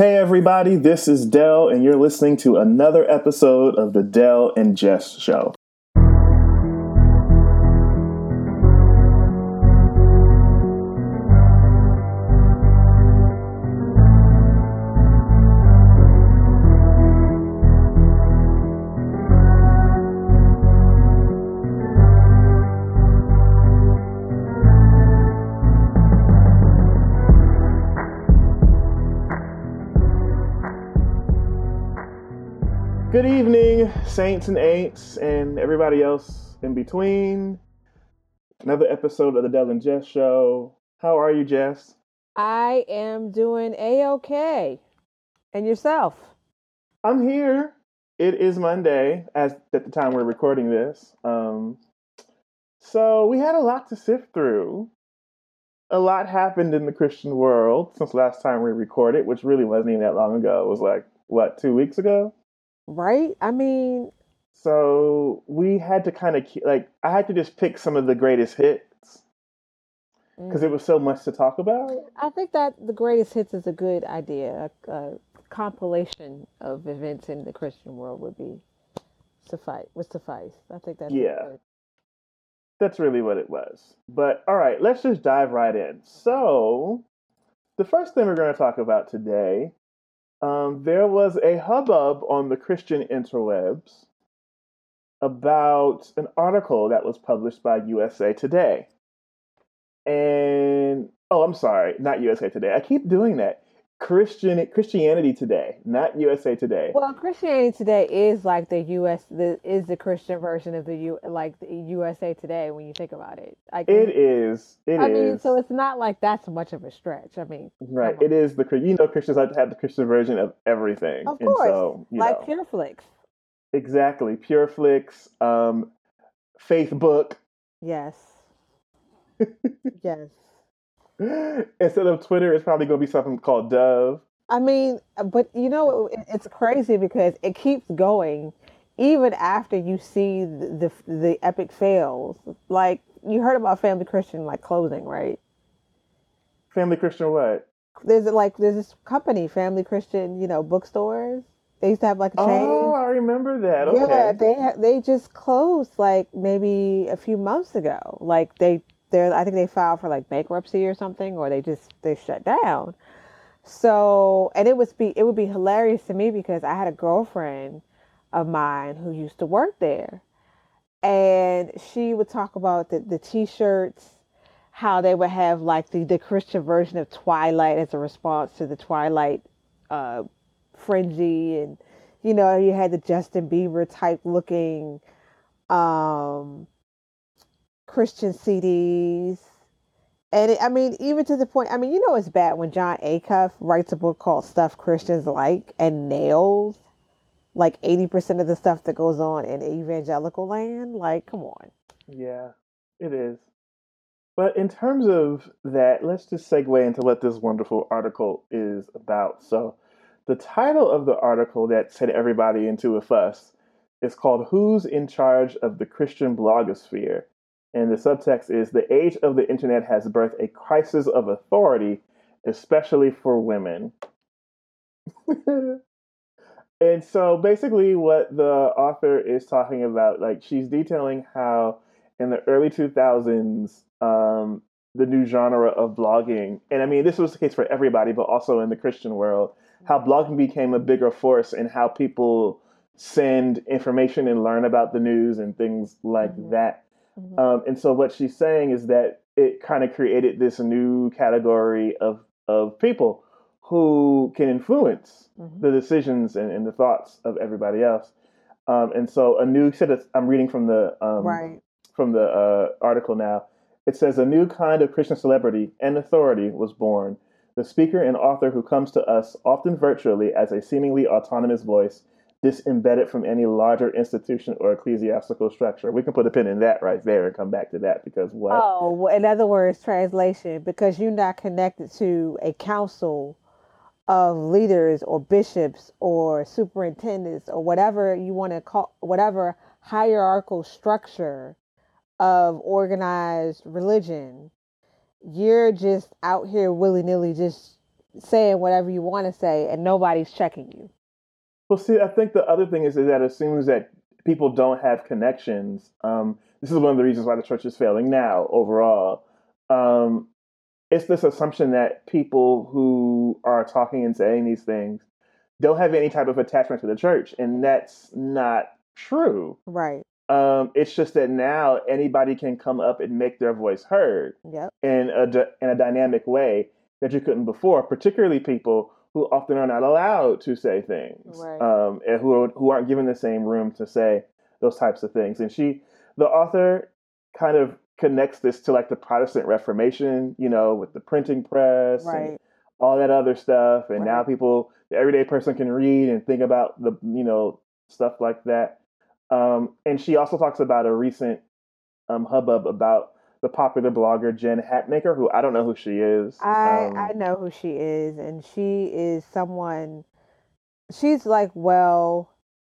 Hey, everybody, this is Dell, and you're listening to another episode of The Dell and Jess Show. Saints and ain'ts, and everybody else in between. Another episode of the Dell and Jess Show. How are you, Jess? I am doing a okay. And yourself? I'm here. It is Monday, as at the time we're recording this. Um, so we had a lot to sift through. A lot happened in the Christian world since last time we recorded, which really wasn't even that long ago. It was like what two weeks ago. Right? I mean, So we had to kind of like I had to just pick some of the greatest hits because mm, it was so much to talk about. I think that the greatest hits is a good idea. A, a compilation of events in the Christian world would be suffice. Would suffice. I think that's Yeah, good. that's really what it was. But all right, let's just dive right in. So the first thing we're going to talk about today, um, there was a hubbub on the Christian interwebs about an article that was published by USA Today. And oh, I'm sorry, not USA Today. I keep doing that. Christian Christianity Today, not USA Today. Well, Christianity Today is like the U.S. The is the Christian version of the U. Like the USA Today when you think about it. It is. It I mean, so it's not like that's much of a stretch. I mean, Right. It is the you know Christians like to have the Christian version of everything, Of and course, so you like know PureFlix. exactly PureFlix, um, Facebook. Yes. Yes. Instead of Twitter, it's probably going to be something called Dove. I mean, but you know, it- it's crazy because it keeps going even after you see the the, the epic fails. Like you heard about Family Christian like closing, right? Family Christian what? There's like there's this company, Family Christian, you know, bookstores. They used to have like a chain. Oh. I remember that. Yeah, they ha- they just closed like maybe a few months ago. Like they they I think they filed for like bankruptcy or something, or they just they shut down. So, and it was be it would be hilarious to me because I had a girlfriend of mine who used to work there, and she would talk about the the t-shirts, how they would have like the the Christian version of Twilight as a response to the Twilight uh, frenzy, and you know you had the Justin Bieber type looking um, Christian CDs. And it, I mean, even to the point, I mean, you know, it's bad when Jon Acuff writes a book called Stuff Christians Like and nails like 80% of the stuff that goes on in evangelical land. Like, come on. Yeah, it is. But in terms of that, let's just segue into what this wonderful article is about. So, the title of the article that sent everybody into a fuss is called Who's in Charge of the Christian Blogosphere? And the subtext is The age of the internet has birthed a crisis of authority, especially for women. and so basically what the author is talking about like she's detailing how in the early 2000s um, the new genre of blogging and i mean this was the case for everybody but also in the christian world how blogging became a bigger force and how people send information and learn about the news and things like Mhm. that Mhm. um, and so what she's saying is that it kind of created this new category of of people who can influence Mhm. the decisions and, and the thoughts of everybody else. Um, and so a new set of I'm reading from the um, Right. from the uh, article now. It says a new kind of Christian celebrity and authority was born. The speaker and author who comes to us often virtually as a seemingly autonomous voice, disembedded from any larger institution or ecclesiastical structure. We can put a pin in that right there and come back to that because what? Oh, in other words, translation, because you're not connected to a council of leaders or bishops or superintendents or whatever you want to call whatever hierarchical structure of organized religion you're just out here willy-nilly just saying whatever you want to say and nobody's checking you. Well, see, I think the other thing is, is that assumes that people don't have connections. Um, this is one of the reasons why the church is failing now overall. Um, it's this assumption that people who are talking and saying these things don't have any type of attachment to the church, and that's not true. Right. Um, it's just that now anybody can come up and make their voice heard Yep. in a in a dynamic way that you couldn't before, particularly people who often are not allowed to say things, Right. um, and who are, who aren't given the same room to say those types of things. And she, the author, kind of connects this to like the Protestant Reformation, you know, with the printing press and all that other stuff. And now people, the everyday person, can read and think about the you know stuff like that. Um, and she also talks about a recent um, hubbub about the popular blogger Jen Hatmaker, who I don't know who she is. I Um, I know who she is, and she is someone. She's like, well,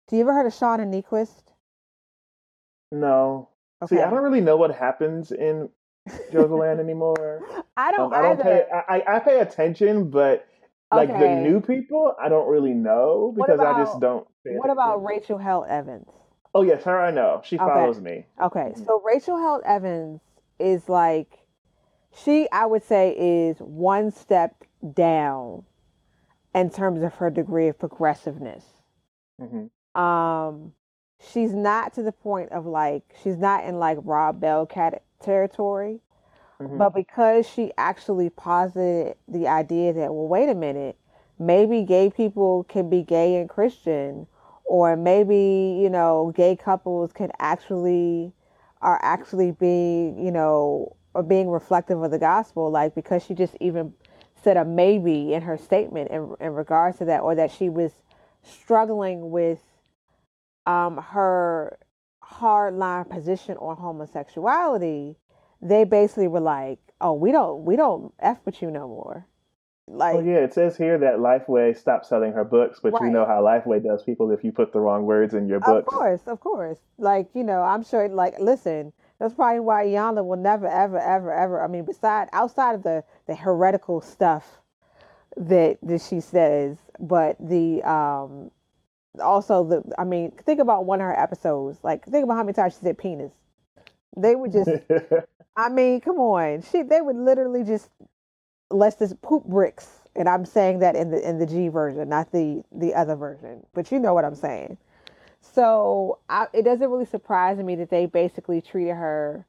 do you ever heard of Shauna Niequist? no. Okay. See, I don't really know what happens in Joseland anymore. I don't Um, I don't either. pay. I, I- pay attention, but like the new people, I don't really know because I just don't. What about. Rachel Held Evans? Oh yes, her I know. She Okay. follows me. Okay, so Rachel Held Evans is like, she I would say is one step down in terms of her degree of progressiveness. hmm um she's not to the point of like she's not in like Rob Bell cat territory, Mhm. but because she actually posited the idea that well wait a minute, maybe gay people can be gay and Christian or maybe, you know, gay couples can actually are actually being, you know, or being reflective of the gospel like because she just even said a maybe in her statement in, in regards to that or that she was struggling with um, her hardline position on homosexuality, they basically were like, "Oh, we don't, we don't f with you no more." Like, Oh yeah, it says here that Lifeway stopped selling her books, but you know how Lifeway does people if you put the wrong words in your book. of course, of course. Like, you know, I'm sure. Like, listen, that's probably why Iyanla will never, ever, ever, ever. I mean, beside outside of the the heretical stuff that that she says, but the um also the I mean, think about one of her episodes. Like, think about how many times she said penis. They would just I mean, come on. She they would literally just let's just poop bricks. And I'm saying that in the in the G version, not the the other version. But you know what I'm saying. So I, it doesn't really surprise me that they basically treated her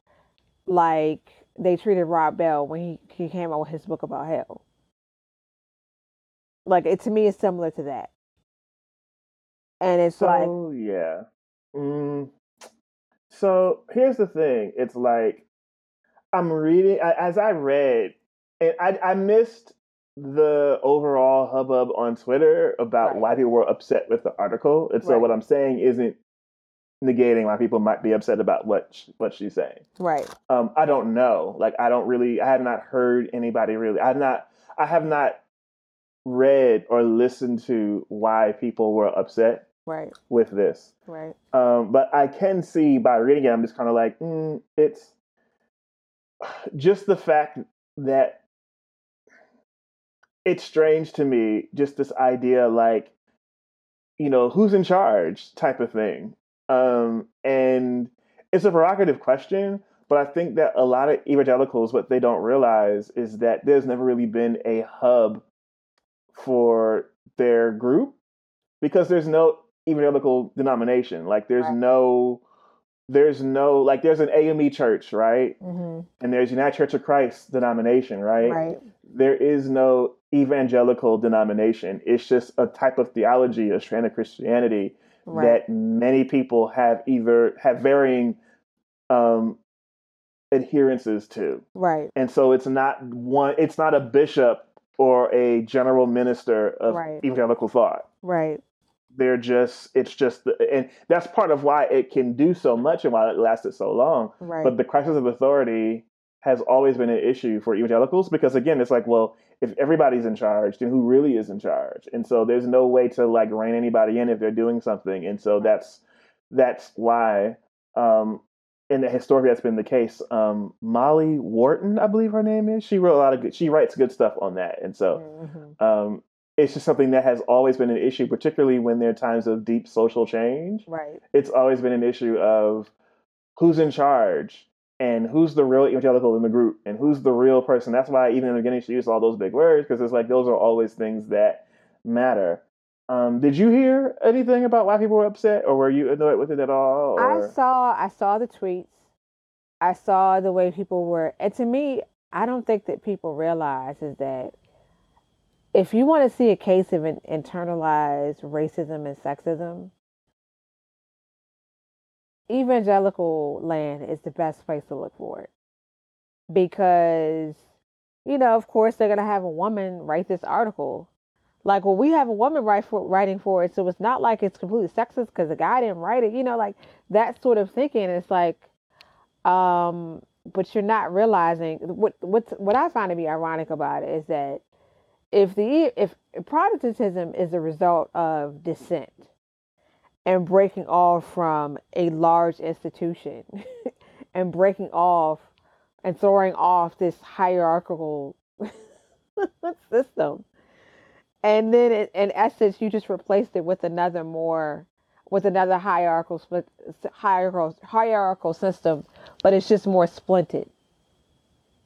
like they treated Rob Bell when he, he came out with his book about hell. Like it to me is similar to that. And it's like so yeah. Mm, so here's the thing. It's like I'm reading I- as I read, and I I missed the overall hubbub on Twitter about Right. why people were upset with the article, and so Right. what I'm saying isn't negating why people might be upset about what sh- what she's saying. right. Um, I don't know. Like I don't really. I have not heard anybody really. I have not. I have not read or listened to why people were upset Right. with this. Right. Um, but I can see by reading it, I'm just kind of like, mm, it's just the fact that it's strange to me, just this idea, like, you know, who's in charge type of thing. Um, and it's a provocative question, but I think that a lot of evangelicals, what they don't realize is that there's never really been a hub for their group because there's no evangelical denomination. Like there's Right. no there's no like there's an AME church, right? Mm-hmm. And there's United Church of Christ denomination, right? Right. There is no evangelical denomination. It's just a type of theology, a strand of Christianity Right. that many people have either have varying um adherences to. right. And so it's not one it's not a bishop or a general minister of Right. evangelical thought Right. they're just it's just and that's part of why it can do so much and why it lasted so long Right. but the crisis of authority has always been an issue for evangelicals because again it's like well if everybody's in charge then who really is in charge and so there's no way to like rein anybody in if they're doing something and so that's that's why um and historically that's been the case. Um, Molly Worthen, I believe her name is. She wrote a lot of good. She writes good stuff on that, and so mm-hmm. um, it's just something that has always been an issue, particularly when there are times of deep social change. Right. It's always been an issue of who's in charge and who's the real evangelical in the group and who's the real person. That's why even in the beginning she used all those big words because it's like those are always things that matter. Um, did you hear anything about why people were upset, or were you annoyed with it at all? Or? I saw I saw the tweets. I saw the way people were, and to me, I don't think that people realize is that if you want to see a case of an internalized racism and sexism, evangelical land is the best place to look for it. Because, you know, of course, they're going to have a woman write this article. Like, well, we have a woman write for, writing for it, so it's not like it's completely sexist because the guy didn't write it. You know, like that sort of thinking. It's like, um, but you're not realizing what what what I find to be ironic about it is that if the if Protestantism is a result of dissent and breaking off from a large institution and breaking off and throwing off this hierarchical system. And then in essence you just replaced it with another more with another hierarchical hierarchical hierarchical system but it's just more splintered.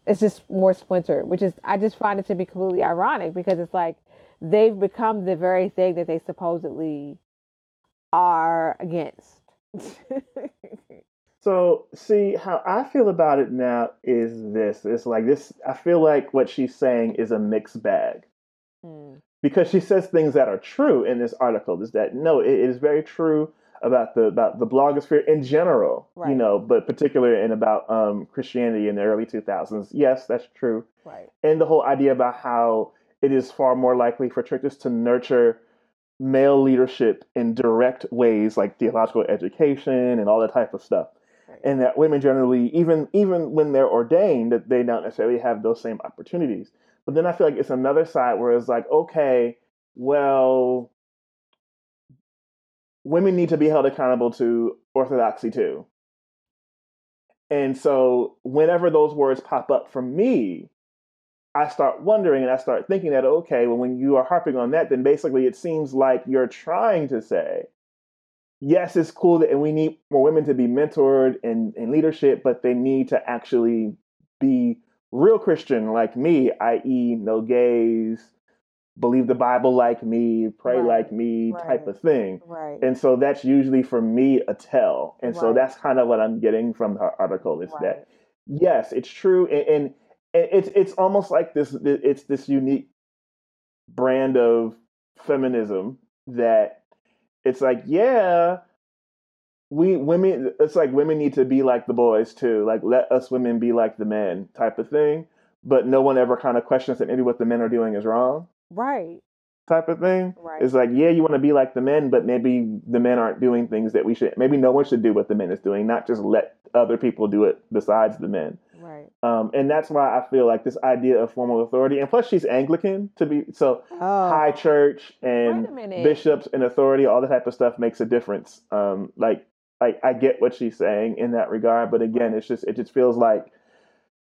It's just more splintered, which is I just find it to be completely ironic because it's like they've become the very thing that they supposedly are against. so, see how I feel about it now is this. It's like this I feel like what she's saying is a mixed bag. Hmm. Because she says things that are true in this article is that no, it is very true about the about the blogosphere in general, right. you know, but particularly in about um, Christianity in the early 2000s. Yes, that's true. Right. And the whole idea about how it is far more likely for churches to nurture male leadership in direct ways like theological education and all that type of stuff. Right. And that women generally, even even when they're ordained, that they don't necessarily have those same opportunities. But then I feel like it's another side where it's like, okay, well, women need to be held accountable to orthodoxy too. And so whenever those words pop up for me, I start wondering and I start thinking that, okay, well, when you are harping on that, then basically it seems like you're trying to say, yes, it's cool that and we need more women to be mentored in, in leadership, but they need to actually be real Christian like me, i.e., no gays, believe the Bible like me, pray right. like me right. type of thing. Right. And so that's usually for me a tell. And right. so that's kind of what I'm getting from her article is that yes, it's true and, and, and it's it's almost like this it's this unique brand of feminism that it's like yeah we women it's like women need to be like the boys too like let us women be like the men type of thing but no one ever kind of questions that maybe what the men are doing is wrong Right. Type of thing. Right. It's like, yeah, you want to be like the men, but maybe the men aren't doing things that we should. Maybe no one should do what the men is doing, not just let other people do it besides the men. Right. Um, and that's why I feel like this idea of formal authority, and plus she's Anglican to be so oh. high church and bishops and authority, all that type of stuff makes a difference. Um, like I, I get what she's saying in that regard, but again, it's just it just feels like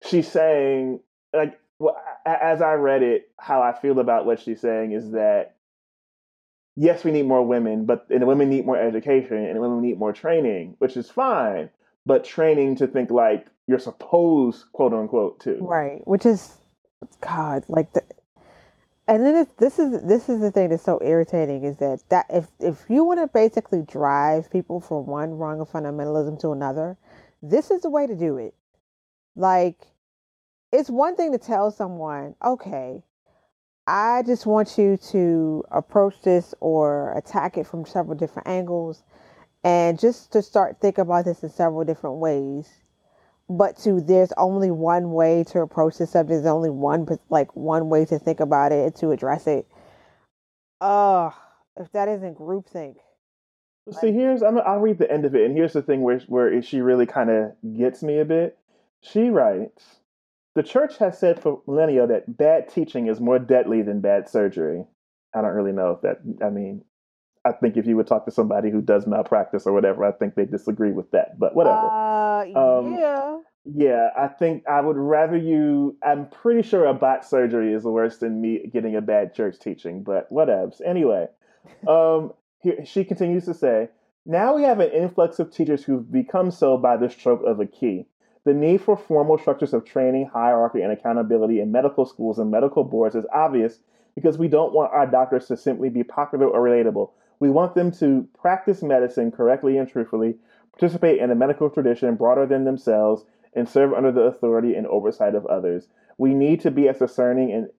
she's saying like well, as I read it, how I feel about what she's saying is that yes, we need more women, but and women need more education and women need more training, which is fine. But training to think like you're supposed, quote unquote, to right, which is God, like the, and then it's, this is this is the thing that's so irritating is that that if if you want to basically drive people from one wrong of fundamentalism to another, this is the way to do it. Like it's one thing to tell someone, okay, I just want you to approach this or attack it from several different angles and just to start thinking about this in several different ways. But to there's only one way to approach this subject. There's only one like one way to think about it and to address it. Oh, if that isn't groupthink. See, here's I'm, I'll read the end of it, and here's the thing where where she really kind of gets me a bit. She writes, the church has said for millennia that bad teaching is more deadly than bad surgery. I don't really know if that, I mean, I think if you would talk to somebody who does malpractice or whatever, I think they disagree with that. But whatever. Uh, Um, yeah. Yeah, I think I would rather you. I'm pretty sure a bot surgery is worse than me getting a bad church teaching, but whatevs. Anyway, um, here, she continues to say, now we have an influx of teachers who've become so by the stroke of a key. The need for formal structures of training, hierarchy, and accountability in medical schools and medical boards is obvious because we don't want our doctors to simply be popular or relatable. We want them to practice medicine correctly and truthfully, participate in a medical tradition broader than themselves, and serve under the authority and oversight of others. We need to be as discerning and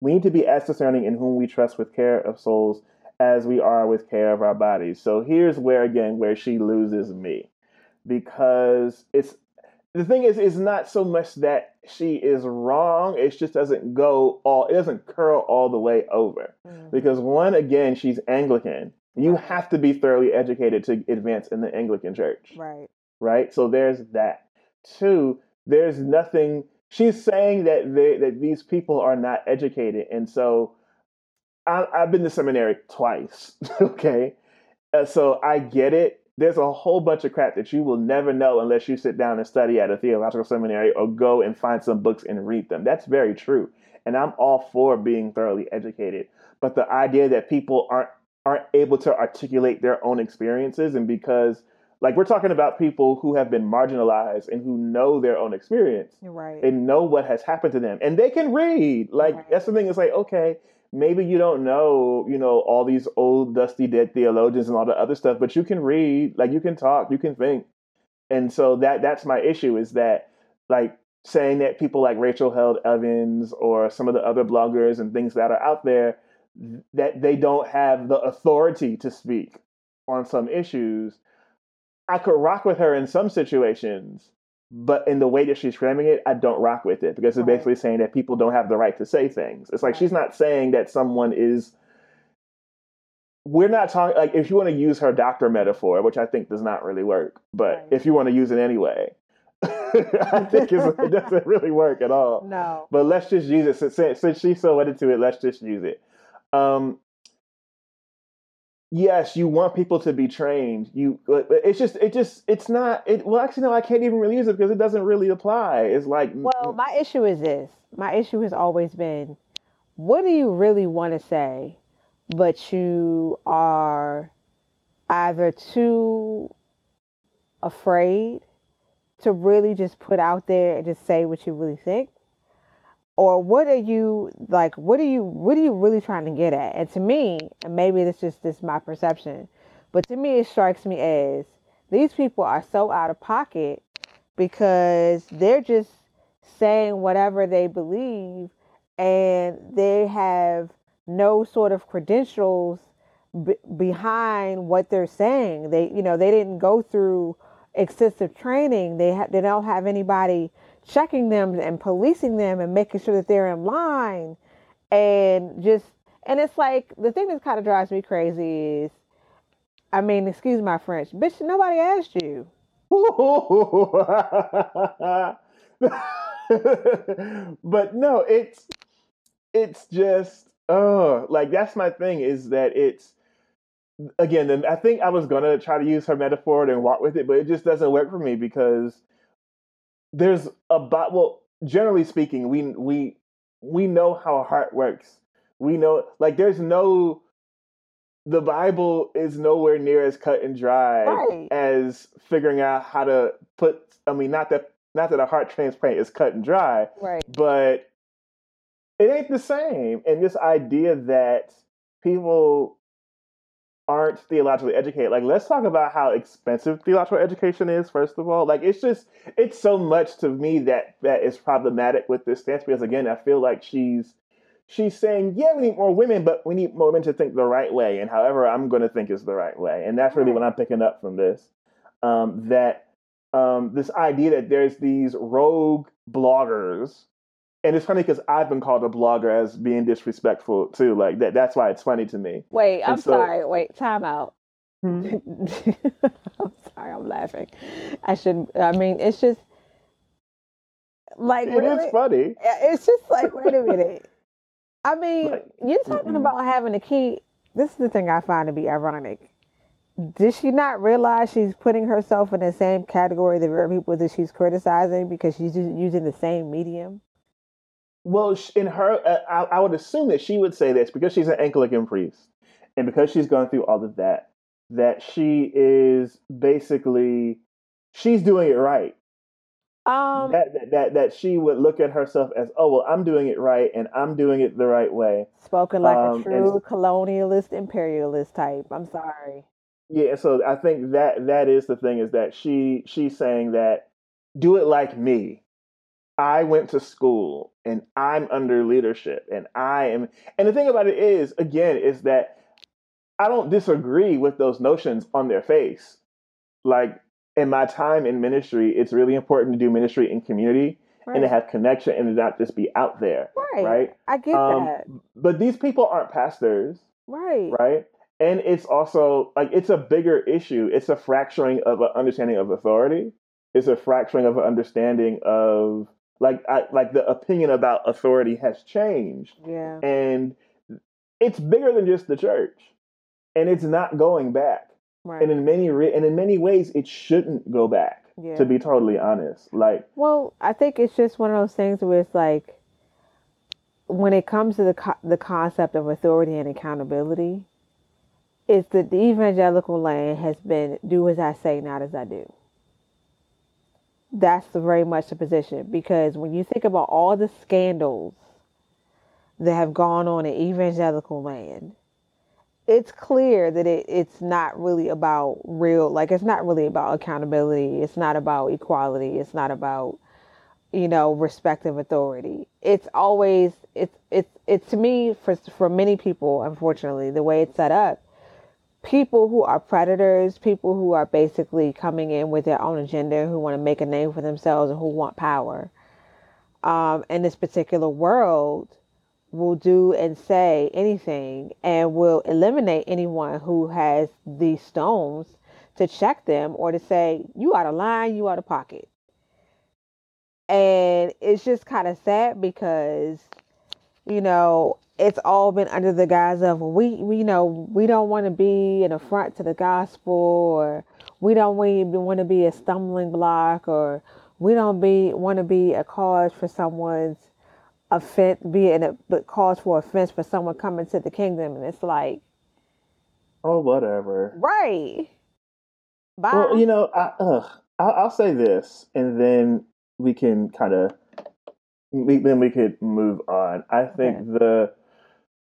we need to be as discerning in whom we trust with care of souls as we are with care of our bodies. So here's where again where she loses me. Because it's the thing is it's not so much that she is wrong, it just doesn't go all it doesn't curl all the way over. Mhm. Because one, again, she's Anglican. You Right. have to be thoroughly educated to advance in the Anglican church Right. right? So there's that. Two, there's nothing. She's saying that they, that these people are not educated, and so I, I've been to seminary twice. okay, Uh, so I get it. There's a whole bunch of crap that you will never know unless you sit down and study at a theological seminary or go and find some books and read them. That's very true, and I'm all for being thoroughly educated. But the idea that people aren't aren't able to articulate their own experiences, and because like we're talking about people who have been marginalized and who know their own experience right. and know what has happened to them and they can read like Right. that's the thing it's like okay maybe you don't know you know all these old dusty dead theologians and all the other stuff but you can read like you can talk you can think and so that that's my issue is that like saying that people like rachel held evans or some of the other bloggers and things that are out there that they don't have the authority to speak on some issues I could rock with her in some situations, but in the way that she's framing it, I don't rock with it because it's Right. basically saying that people don't have the right to say things. It's like Right. she's not saying that someone is. We're not talking like if you want to use her doctor metaphor, which I think does not really work, but Right. if you want to use it anyway, I think it's, it doesn't really work at all. no. But let's just use it since, since since she's so into it. Let's just use it. Um, yes, you want people to be trained. You, it's just, it just, it's not. It well, actually, no, I can't even really use it because it doesn't really apply. It's like, Well, my issue is this. My issue has always been what do you really want to say, but you are either too afraid to really just put out there and just say what you really think? Or what are you like what are you what are you really trying to get at? And to me, and maybe this is just my perception, but to me it strikes me as these people are so out of pocket because they're just saying whatever they believe and they have no sort of credentials b- behind what they're saying they you know they didn't go through extensive training they ha- they don't have anybody checking them and policing them and making sure that they're in line and just and it's like the thing that kind of drives me crazy is I mean, excuse my French, bitch. Nobody asked you. but no, it's it's just oh, like that's my thing is that it's again. I think I was gonna try to use her metaphor and walk with it, but it just doesn't work for me because there's about well, generally speaking, we we we know how a heart works. We know like there's no the Bible is nowhere near as cut and dry Right. as figuring out how to put I mean not that not that a heart transplant is cut and dry, Right. but it ain't the same. And this idea that people aren't theologically educated. Like, let's talk about how expensive theological education is, first of all. Like, it's just, it's so much to me that that is problematic with this stance because, again, I feel like she's, she's saying, yeah, we need more women, but we need more women to think the right way. And however I'm going to think is the right way. And that's really what I'm picking up from this. Um, that um, this idea that there's these rogue bloggers and it's funny because I've been called a blogger as being disrespectful too. Like that. That's why it's funny to me. Wait, I'm so- sorry. Wait, time out. Hmm. I'm sorry, I'm laughing. I shouldn't. I mean, it's just like It is really? funny. It's just like, wait a minute. I mean, Like, you're talking mm-mm. about having a key this is the thing I find to be ironic. Did she not realize she's putting herself in the same category the very people that she's criticizing because she's using the same medium? Well, in her, uh, I, I would assume that she would say this because she's an Anglican priest, and because she's gone through all of that, that she is basically she's doing it right. Um, that, that, that that she would look at herself as, oh well, I'm doing it right, and I'm doing it the right way. Spoken like um, a true colonialist imperialist type. I'm sorry. Yeah, so I think that that is the thing is that she she's saying that do it like me. I went to school and I'm under leadership and I am and the thing about it is again is that I don't disagree with those notions on their face. Like in my time in ministry, it's really important to do ministry in community right. and to have connection and to not just be out there. Right. Right. I get um, that. But these people aren't pastors. Right. Right. And it's also like it's a bigger issue. It's a fracturing of an understanding of authority. It's a fracturing of an understanding of like I, like the opinion about authority has changed. Yeah. And it's bigger than just the church. And it's not going back. Right. And in many re- and in many ways, it shouldn't go back. Yeah. To be totally honest, like well, I think it's just one of those things where it's like when it comes to the co- the concept of authority and accountability, it's that the evangelical lane has been do as I say, not as I do. That's very much the position because when you think about all the scandals that have gone on in evangelical land, it's clear that it, it's not really about real like it's not really about accountability it's not about equality it's not about you know respect of authority. It's always it's it's it's to me for for many people unfortunately the way it's set up people who are predators people who are basically coming in with their own agenda who want to make a name for themselves and who want power um, in this particular world will do and say anything and will eliminate anyone who has these stones to check them or to say, you out of line, you out of pocket. And it's just kind of sad because, you know, it's all been under the guise of we, we you know, we don't want to be an affront to the gospel or we don't want to be a stumbling block or we don't be want to be a cause for someone's offense, be in a cause for offense for someone coming to the kingdom, and it's like, oh, whatever, right? Bye. Well, you know, I, ugh, I'll, I'll say this, and then we can kind of, we, then we could move on. I think okay. the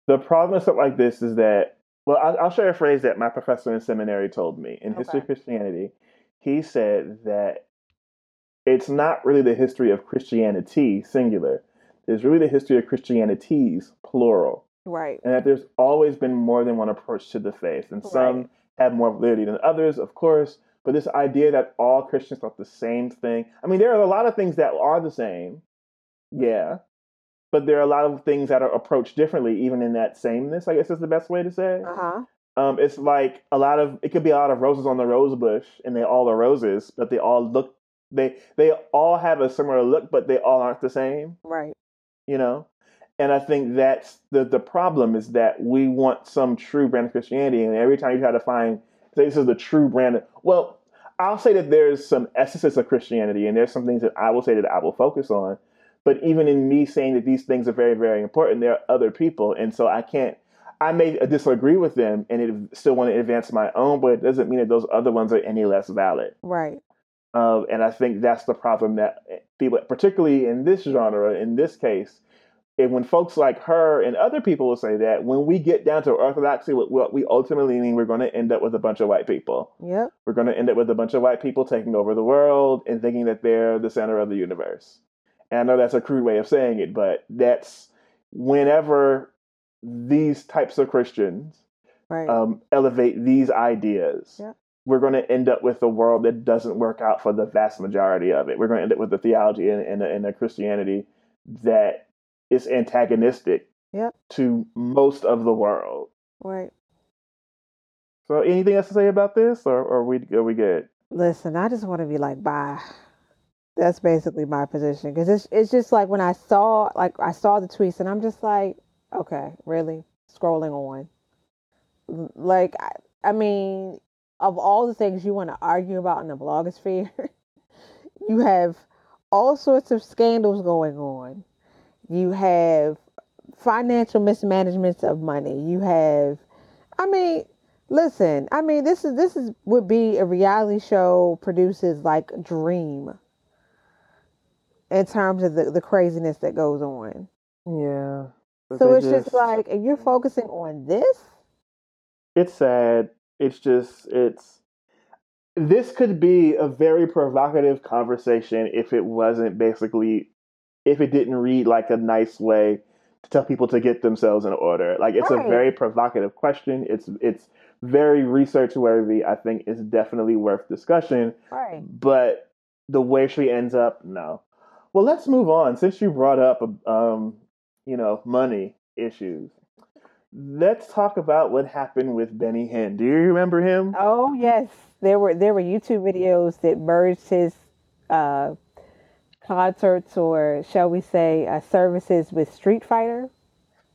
the problem with stuff like this is that, well, I'll, I'll, share a phrase that my professor in seminary told me in okay. history of Christianity. He said that it's not really the history of Christianity singular It's really the history of Christianities, plural. Right. And that there's always been more than one approach to the faith. And some have more validity than others, of course. But this idea that all Christians thought the same thing. I mean, there are a lot of things that are the same. Yeah. But there are a lot of things that are approached differently, even in that sameness, I guess is the best way to say. Uh-huh. Um, it's like a lot of it could be a lot of roses on the rose bush, and they all are roses, but they all look they they all have a similar look, but they all aren't the same. Right you know? And I think that's the the problem is that we want some true brand of Christianity, and every time you try to find say this is the true brand of well, I'll say that there's some essences of Christianity, and there's some things that I will say that I will focus on. But even in me saying that these things are very, very important, there are other people, and so I can't. I may disagree with them, and it still want to advance my own, but it doesn't mean that those other ones are any less valid. Right. Uh, and I think that's the problem that people, particularly in this genre, in this case, and when folks like her and other people will say that, when we get down to orthodoxy, what we ultimately mean, we're going to end up with a bunch of white people. Yep. We're going to end up with a bunch of white people taking over the world and thinking that they're the center of the universe. And I know that's a crude way of saying it, but that's whenever these types of Christians right. um, elevate these ideas. Yep we're going to end up with a world that doesn't work out for the vast majority of it. We're going to end up with a theology and, and, a, and a Christianity that is antagonistic yep. to most of the world. Right. So, anything else to say about this, or, or are we are we good? Listen, I just want to be like, bye. That's basically my position because it's it's just like when I saw like I saw the tweets and I'm just like, okay, really scrolling on. like I, I mean, of all the things you want to argue about in the blogosphere, you have all sorts of scandals going on. You have financial mismanagements of money. You have, I mean, listen. I mean, this is this is would be a reality show produces like dream in terms of the, the craziness that goes on. Yeah. So it's just, just like, and you're focusing on this. It's sad. It's just it's this could be a very provocative conversation if it wasn't basically if it didn't read like a nice way to tell people to get themselves in order. Like it's right. a very provocative question. It's it's very research worthy. I think it's definitely worth discussion. Right. But the way she ends up, no. Well, let's move on. Since you brought up, um, you know, money issues, let's talk about what happened with Benny Hinn. Do you remember him? Oh yes, there were there were YouTube videos that merged his uh, concerts, or shall we say, uh, services with Street Fighter.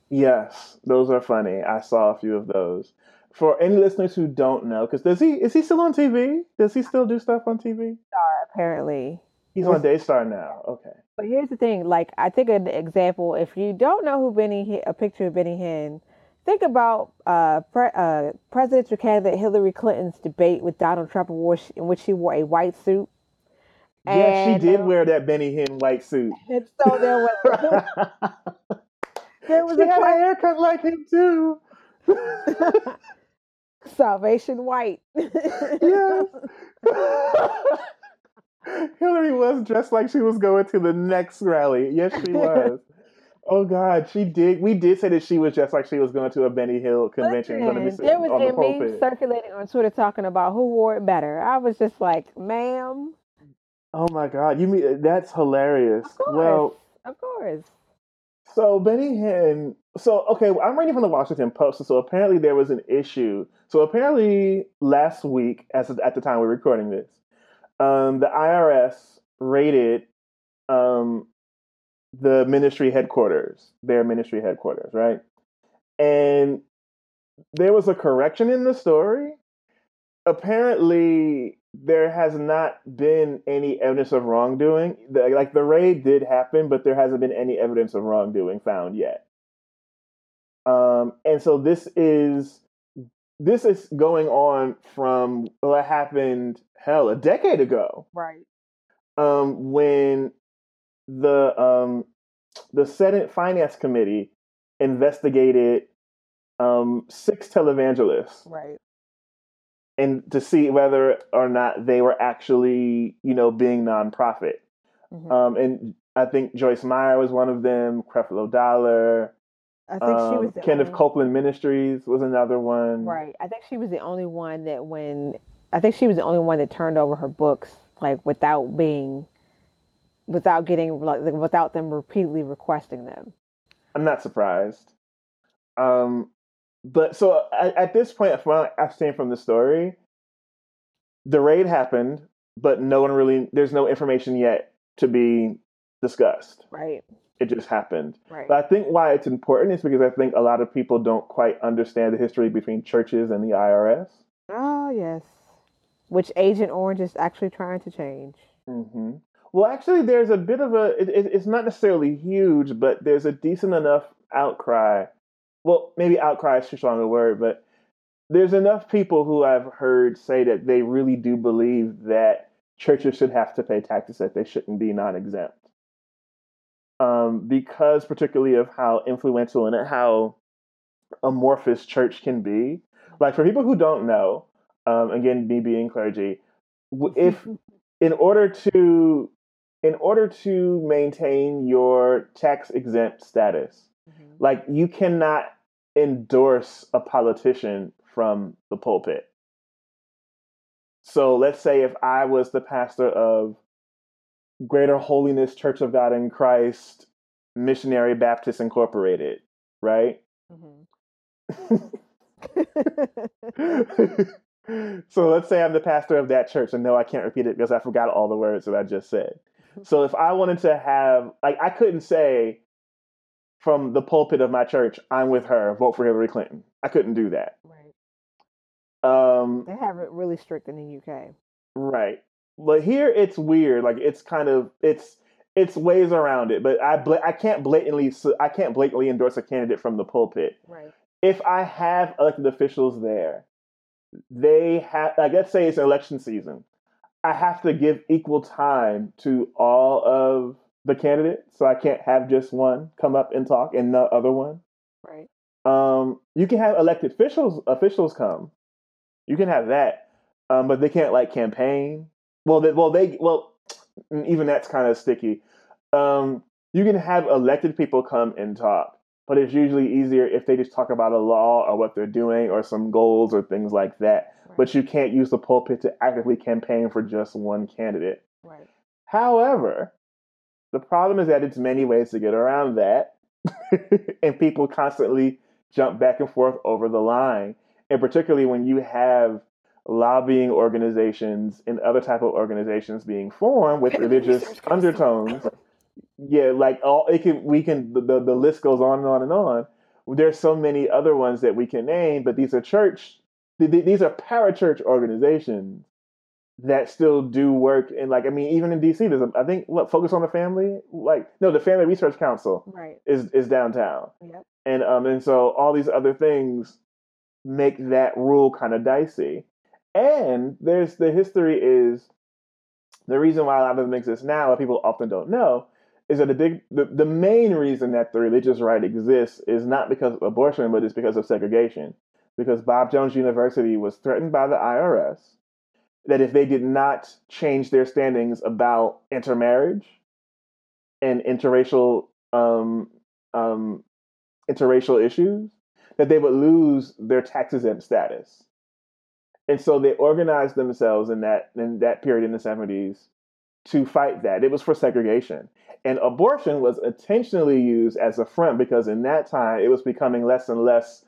Yes, those are funny. I saw a few of those. For any listeners who don't know, because does he is he still on TV? Does he still do stuff on TV? Star apparently. He's on Daystar now. Okay. But here's the thing: like, I think an example. If you don't know who Benny, a picture of Benny Hinn think about uh, pre- uh, presidential candidate Hillary Clinton's debate with Donald Trump, in which she wore a white suit. Yeah, she did um, wear that Benny Hinn white suit. And so there was there was she a had a haircut like him too. Salvation White. yes. Hillary was dressed like she was going to the next rally. Yes, she was. Oh God, she did. We did say that she was just like she was going to a Benny Hinn convention. Listen, there was a the meme circulating on Twitter talking about who wore it better. I was just like, "Ma'am." Oh my God, you mean that's hilarious? Of course, well, of course. So Benny Hinn. So okay, I'm reading from the Washington Post. So apparently there was an issue. So apparently last week, as at the time we're recording this, um, the IRS raided um, the ministry headquarters, their ministry headquarters, right? And there was a correction in the story. Apparently, there has not been any evidence of wrongdoing. The, like the raid did happen, but there hasn't been any evidence of wrongdoing found yet. Um, and so this is this is going on from what happened hell a decade ago, right? Um, when the um, the Senate Finance Committee investigated um, six televangelists, right, and to see whether or not they were actually, you know, being nonprofit. Mm-hmm. Um, and I think Joyce Meyer was one of them. Creflo Dollar. I think um, she was the Kenneth only... Copeland Ministries was another one. Right. I think she was the only one that when I think she was the only one that turned over her books like without being without getting like without them repeatedly requesting them. I'm not surprised. Um, but so at, at this point, from I've seen from the story, the raid happened, but no one really there's no information yet to be discussed. Right. It just happened. Right. But I think why it's important is because I think a lot of people don't quite understand the history between churches and the IRS. Oh yes, which Agent Orange is actually trying to change. Mm-hmm. Well, actually, there's a bit of a. It, it, it's not necessarily huge, but there's a decent enough outcry. Well, maybe outcry is too strong a word, but there's enough people who I've heard say that they really do believe that churches should have to pay taxes, that they shouldn't be non-exempt, um, because particularly of how influential and how amorphous church can be. Like for people who don't know, um, again, me being clergy, if in order to in order to maintain your tax exempt status, mm-hmm. like you cannot endorse a politician from the pulpit. So let's say if I was the pastor of Greater Holiness Church of God in Christ Missionary Baptist Incorporated, right? Mm-hmm. so let's say I'm the pastor of that church, and no, I can't repeat it because I forgot all the words that I just said. So if I wanted to have, like, I couldn't say from the pulpit of my church, I'm with her, vote for Hillary Clinton. I couldn't do that. Right. Um, they have it really strict in the UK. Right. But here it's weird. Like it's kind of it's it's ways around it. But I bla- I can't blatantly I can't blatantly endorse a candidate from the pulpit. Right. If I have elected officials there, they have like let's say it's election season. I have to give equal time to all of the candidates, so I can't have just one come up and talk and the other one. Right. Um, you can have elected officials officials come. You can have that, um, but they can't like campaign. Well, they, well, they well, even that's kind of sticky. Um, you can have elected people come and talk, but it's usually easier if they just talk about a law or what they're doing or some goals or things like that. Right. But you can't use the pulpit to actively campaign for just one candidate. Right. However, the problem is that it's many ways to get around that, and people constantly jump back and forth over the line. And particularly when you have lobbying organizations and other type of organizations being formed with religious undertones. Yeah, like all it can we can the, the, list goes on and on and on. There's so many other ones that we can name, but these are church these are parachurch organizations that still do work and like I mean even in DC there's a, I think what focus on the family like no the Family Research Council right is is downtown yep. and um and so all these other things make that rule kind of dicey and there's the history is the reason why a lot of them exist now what people often don't know is that the big the, the main reason that the religious right exists is not because of abortion but it's because of segregation because Bob Jones University was threatened by the IRS that if they did not change their standings about intermarriage and interracial um, um, interracial issues, that they would lose their tax exempt status. And so they organized themselves in that in that period in the 70s to fight that. It was for segregation. And abortion was intentionally used as a front because in that time it was becoming less and less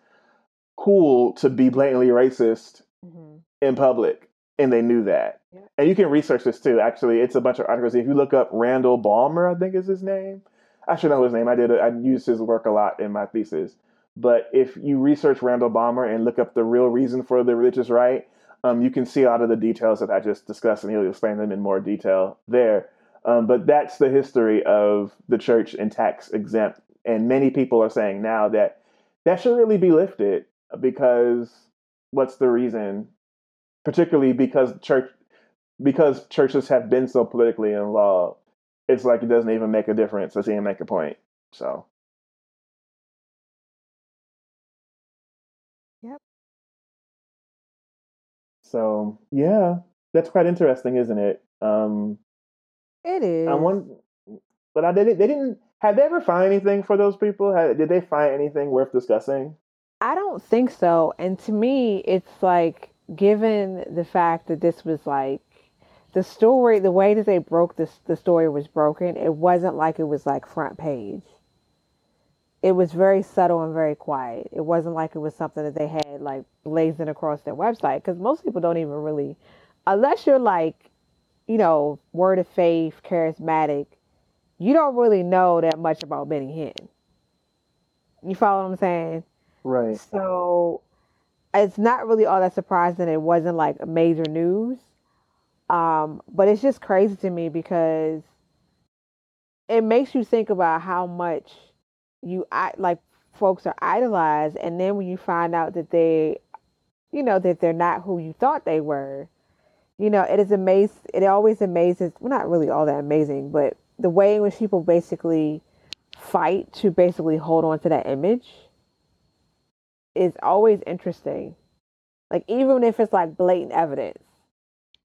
cool to be blatantly racist mm-hmm. in public and they knew that. Yeah. And you can research this too. Actually, it's a bunch of articles. If you look up Randall Balmer, I think is his name. I should know his name. I did. A, I used his work a lot in my thesis. But if you research Randall Balmer and look up the real reason for the religious right, um, you can see a lot of the details that I just discussed, and he'll explain them in more detail there. Um, but that's the history of the church and tax exempt. And many people are saying now that that should really be lifted because what's the reason particularly because church because churches have been so politically involved, it's like it doesn't even make a difference. Doesn't even make a point. So. So yeah, that's quite interesting, isn't it? Um, it is. I want, but I didn't. They didn't. Have they ever find anything for those people? did they find anything worth discussing? I don't think so. And to me, it's like given the fact that this was like the story, the way that they broke this, the story was broken. It wasn't like it was like front page. It was very subtle and very quiet. It wasn't like it was something that they had like blazing across their website because most people don't even really, unless you're like, you know, word of faith, charismatic, you don't really know that much about Benny Hinn. You follow what I'm saying? Right. So it's not really all that surprising it wasn't like major news. Um, but it's just crazy to me because it makes you think about how much you I like folks are idolized and then when you find out that they you know that they're not who you thought they were you know it is amazing it always amazes well not really all that amazing but the way in which people basically fight to basically hold on to that image is always interesting. Like even if it's like blatant evidence.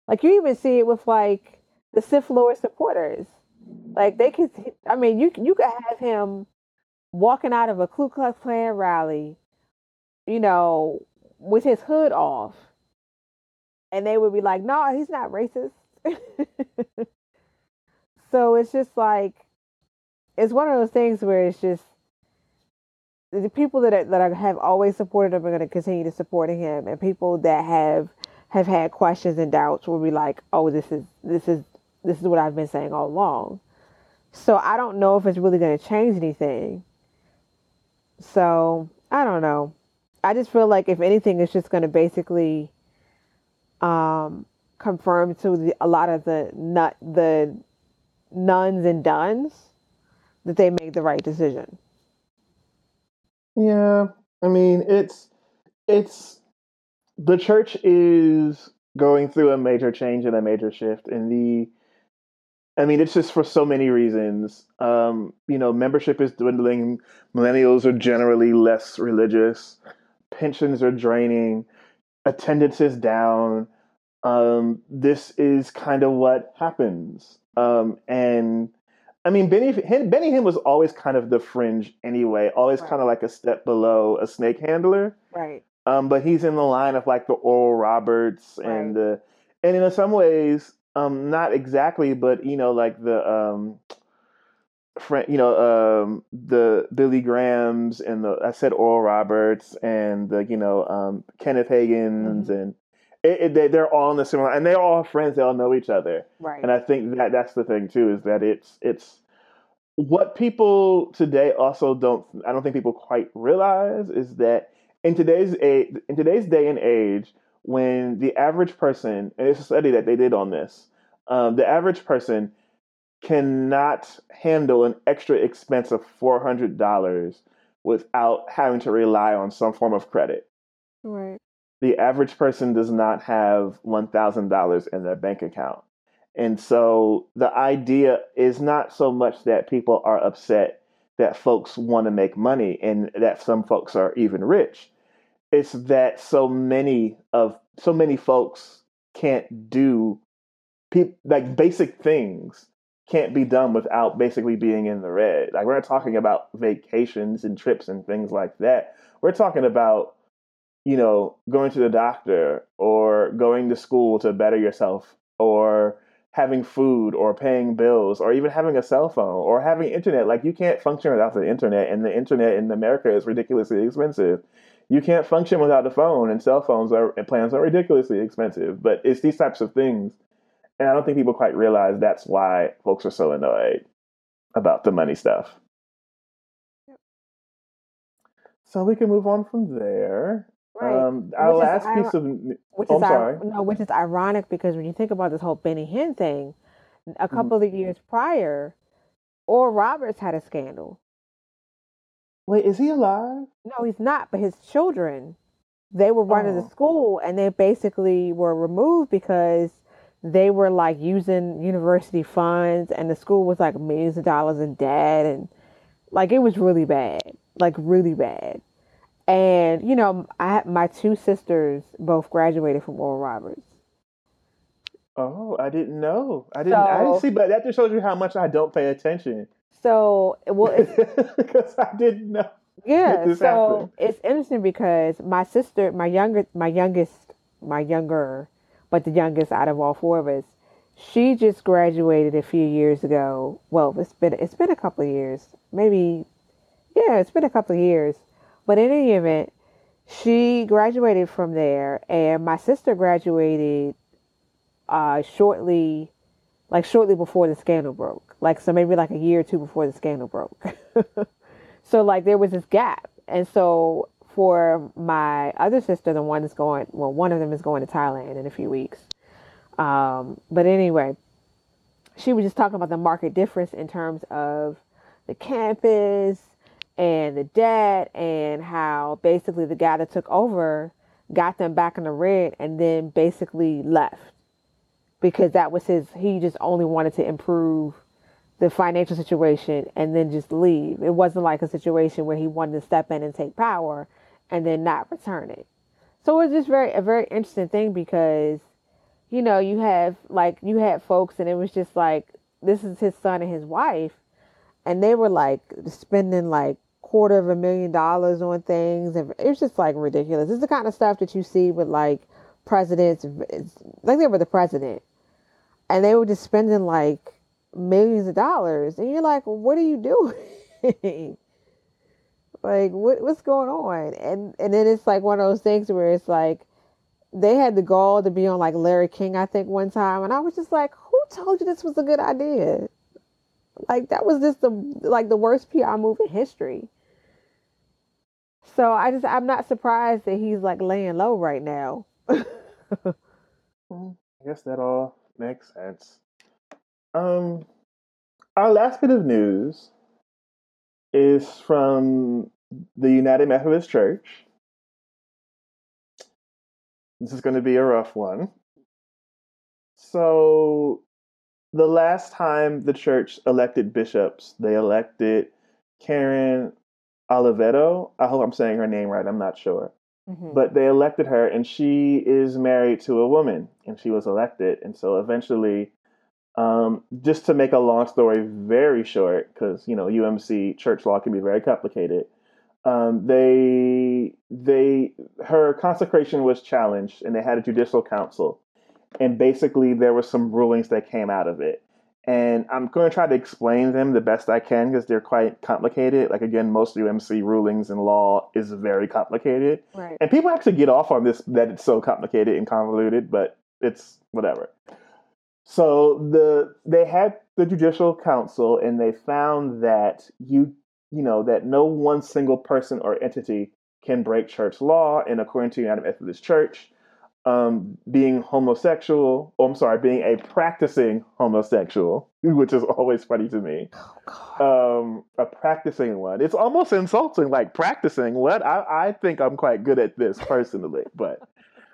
Like you even see it with like the Sith Lord supporters. Like they could I mean you you could have him walking out of a Ku Klux Klan rally, you know, with his hood off. And they would be like, no, he's not racist. so it's just like it's one of those things where it's just the people that are, that are, have always supported him are going to continue to support him, and people that have have had questions and doubts will be like, "Oh, this is this is this is what I've been saying all along." So I don't know if it's really going to change anything. So I don't know. I just feel like if anything, it's just going to basically um, confirmed to the, a lot of the nut the nones and dones that they made the right decision. Yeah, I mean it's it's the church is going through a major change and a major shift in the I mean, it's just for so many reasons. Um, you know, membership is dwindling. Millennials are generally less religious. Pensions are draining. Attendance is down. Um, this is kind of what happens. Um, and I mean, Benny Benny Hinn was always kind of the fringe anyway, always right. kind of like a step below a snake handler. Right. Um, but he's in the line of like the Oral Roberts right. and the, and in some ways, um, not exactly, but you know, like the um, friend, you know, um, the Billy Grahams and the I said Oral Roberts and the you know um, Kenneth Hagin's mm-hmm. and it, it, they, they're all in the similar, and they're all friends. They all know each other, right? And I think that that's the thing too is that it's it's what people today also don't. I don't think people quite realize is that in today's age, in today's day and age, when the average person, and it's a study that they did on this, um, the average person cannot handle an extra expense of four hundred dollars without having to rely on some form of credit. Right. The average person does not have one thousand dollars in their bank account. And so the idea is not so much that people are upset that folks want to make money and that some folks are even rich. It's that so many of so many folks can't do pe- like basic things can't be done without basically being in the red. Like we're not talking about vacations and trips and things like that. We're talking about you know going to the doctor or going to school to better yourself or having food or paying bills or even having a cell phone or having internet. Like you can't function without the internet, and the internet in America is ridiculously expensive. You can't function without the phone, and cell phones are and plans are ridiculously expensive. But it's these types of things and I don't think people quite realize that's why folks are so annoyed about the money stuff. So we can move on from there. Right. Um, our which last piece of which oh, is sorry. no, which is ironic because when you think about this whole Benny Hinn thing, a mm-hmm. couple mm-hmm. of years prior, Oral Roberts had a scandal. Wait, is he alive? No, he's not. But his children, they were running oh. the school, and they basically were removed because they were like using university funds and the school was like millions of dollars in debt and like it was really bad like really bad and you know i my two sisters both graduated from oral roberts oh i didn't know i didn't so, i didn't see but that just shows you how much i don't pay attention so well because i didn't know yeah so happened. it's interesting because my sister my younger my youngest my younger but the youngest out of all four of us. She just graduated a few years ago. Well, it's been it's been a couple of years, maybe. Yeah, it's been a couple of years. But in any event, she graduated from there, and my sister graduated uh, shortly, like shortly before the scandal broke. Like so, maybe like a year or two before the scandal broke. so like there was this gap, and so for my other sister, the one that's going, well, one of them is going to Thailand in a few weeks. Um, but anyway, she was just talking about the market difference in terms of the campus and the debt and how basically the guy that took over got them back in the red and then basically left because that was his he just only wanted to improve the financial situation and then just leave. It wasn't like a situation where he wanted to step in and take power and then not return it. So it's just very a very interesting thing because, you know, you have like you had folks and it was just like this is his son and his wife, and they were like spending like quarter of a million dollars on things and it was just like ridiculous. It's the kind of stuff that you see with like presidents like they were the president and they were just spending like millions of dollars and you're like what are you doing like what what's going on? And and then it's like one of those things where it's like they had the gall to be on like Larry King, I think, one time, and I was just like, who told you this was a good idea? Like that was just the like the worst PR move in history. So I just I'm not surprised that he's like laying low right now. I guess that all makes sense. Um, our last bit of news is from the United Methodist Church. This is going to be a rough one. So, the last time the church elected bishops, they elected Karen Oliveto. I hope I'm saying her name right. I'm not sure. Mm-hmm. But they elected her, and she is married to a woman, and she was elected. And so eventually, um, just to make a long story very short, because you know UMC church law can be very complicated. Um, they they her consecration was challenged, and they had a judicial council, and basically there were some rulings that came out of it and I'm going to try to explain them the best I can because they're quite complicated. Like again, most UMC rulings and law is very complicated, right. and people actually get off on this that it's so complicated and convoluted, but it's whatever. So the they had the judicial council, and they found that you you know that no one single person or entity can break church law, and according to United Methodist Church, um, being homosexual, or I'm sorry, being a practicing homosexual, which is always funny to me. Oh, um, a practicing one. It's almost insulting, like practicing what? I, I think I'm quite good at this personally, but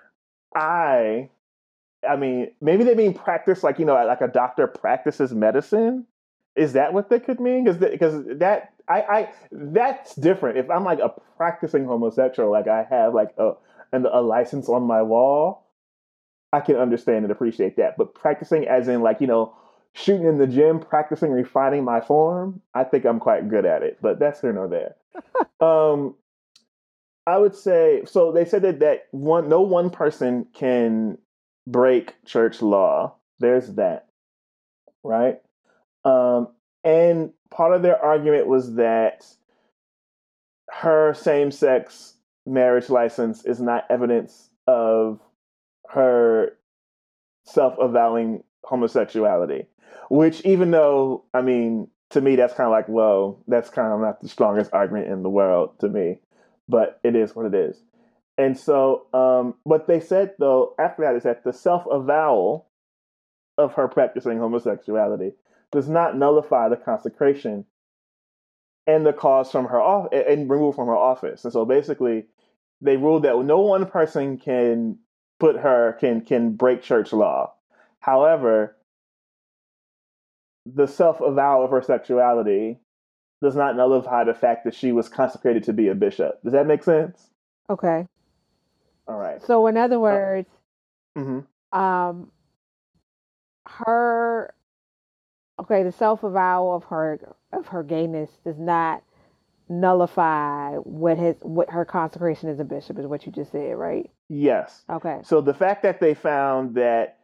I, I mean, maybe they mean practice like, you know, like a doctor practices medicine. Is that what they could mean? Because because that I, I that's different. If I'm like a practicing homosexual, like I have like a and a license on my wall, I can understand and appreciate that. But practicing, as in like you know, shooting in the gym, practicing refining my form, I think I'm quite good at it. But that's here nor there. um, I would say so. They said that that one, no one person can break church law. There's that, right? Um, and part of their argument was that her same sex marriage license is not evidence of her self avowing homosexuality. Which, even though, I mean, to me, that's kind of like, well, that's kind of not the strongest argument in the world to me, but it is what it is. And so, um, what they said though after that is that the self avowal of her practicing homosexuality does not nullify the consecration and the cause from her off and removal from her office. And so basically, they ruled that no one person can put her can can break church law. However, the self avowal of her sexuality does not nullify the fact that she was consecrated to be a bishop. Does that make sense? Okay. All right. So, in other words, uh, mm-hmm. um, her okay, the self avowal of her of her gayness does not nullify what his what her consecration as a bishop is what you just said, right? Yes. Okay. So the fact that they found that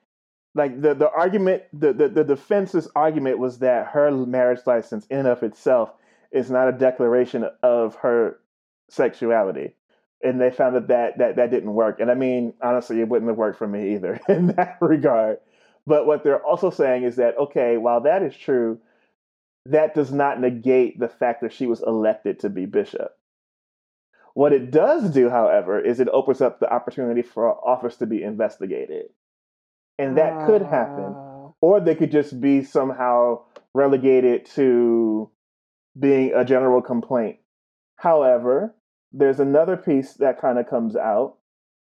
like the, the argument the, the, the defense's argument was that her marriage license in of itself is not a declaration of her sexuality and they found that that, that that didn't work and i mean honestly it wouldn't have worked for me either in that regard but what they're also saying is that okay while that is true that does not negate the fact that she was elected to be bishop. What it does do, however, is it opens up the opportunity for office to be investigated. And that uh... could happen. Ah. Or they could just be somehow relegated to being a general complaint. However, there's another piece that kind of comes out.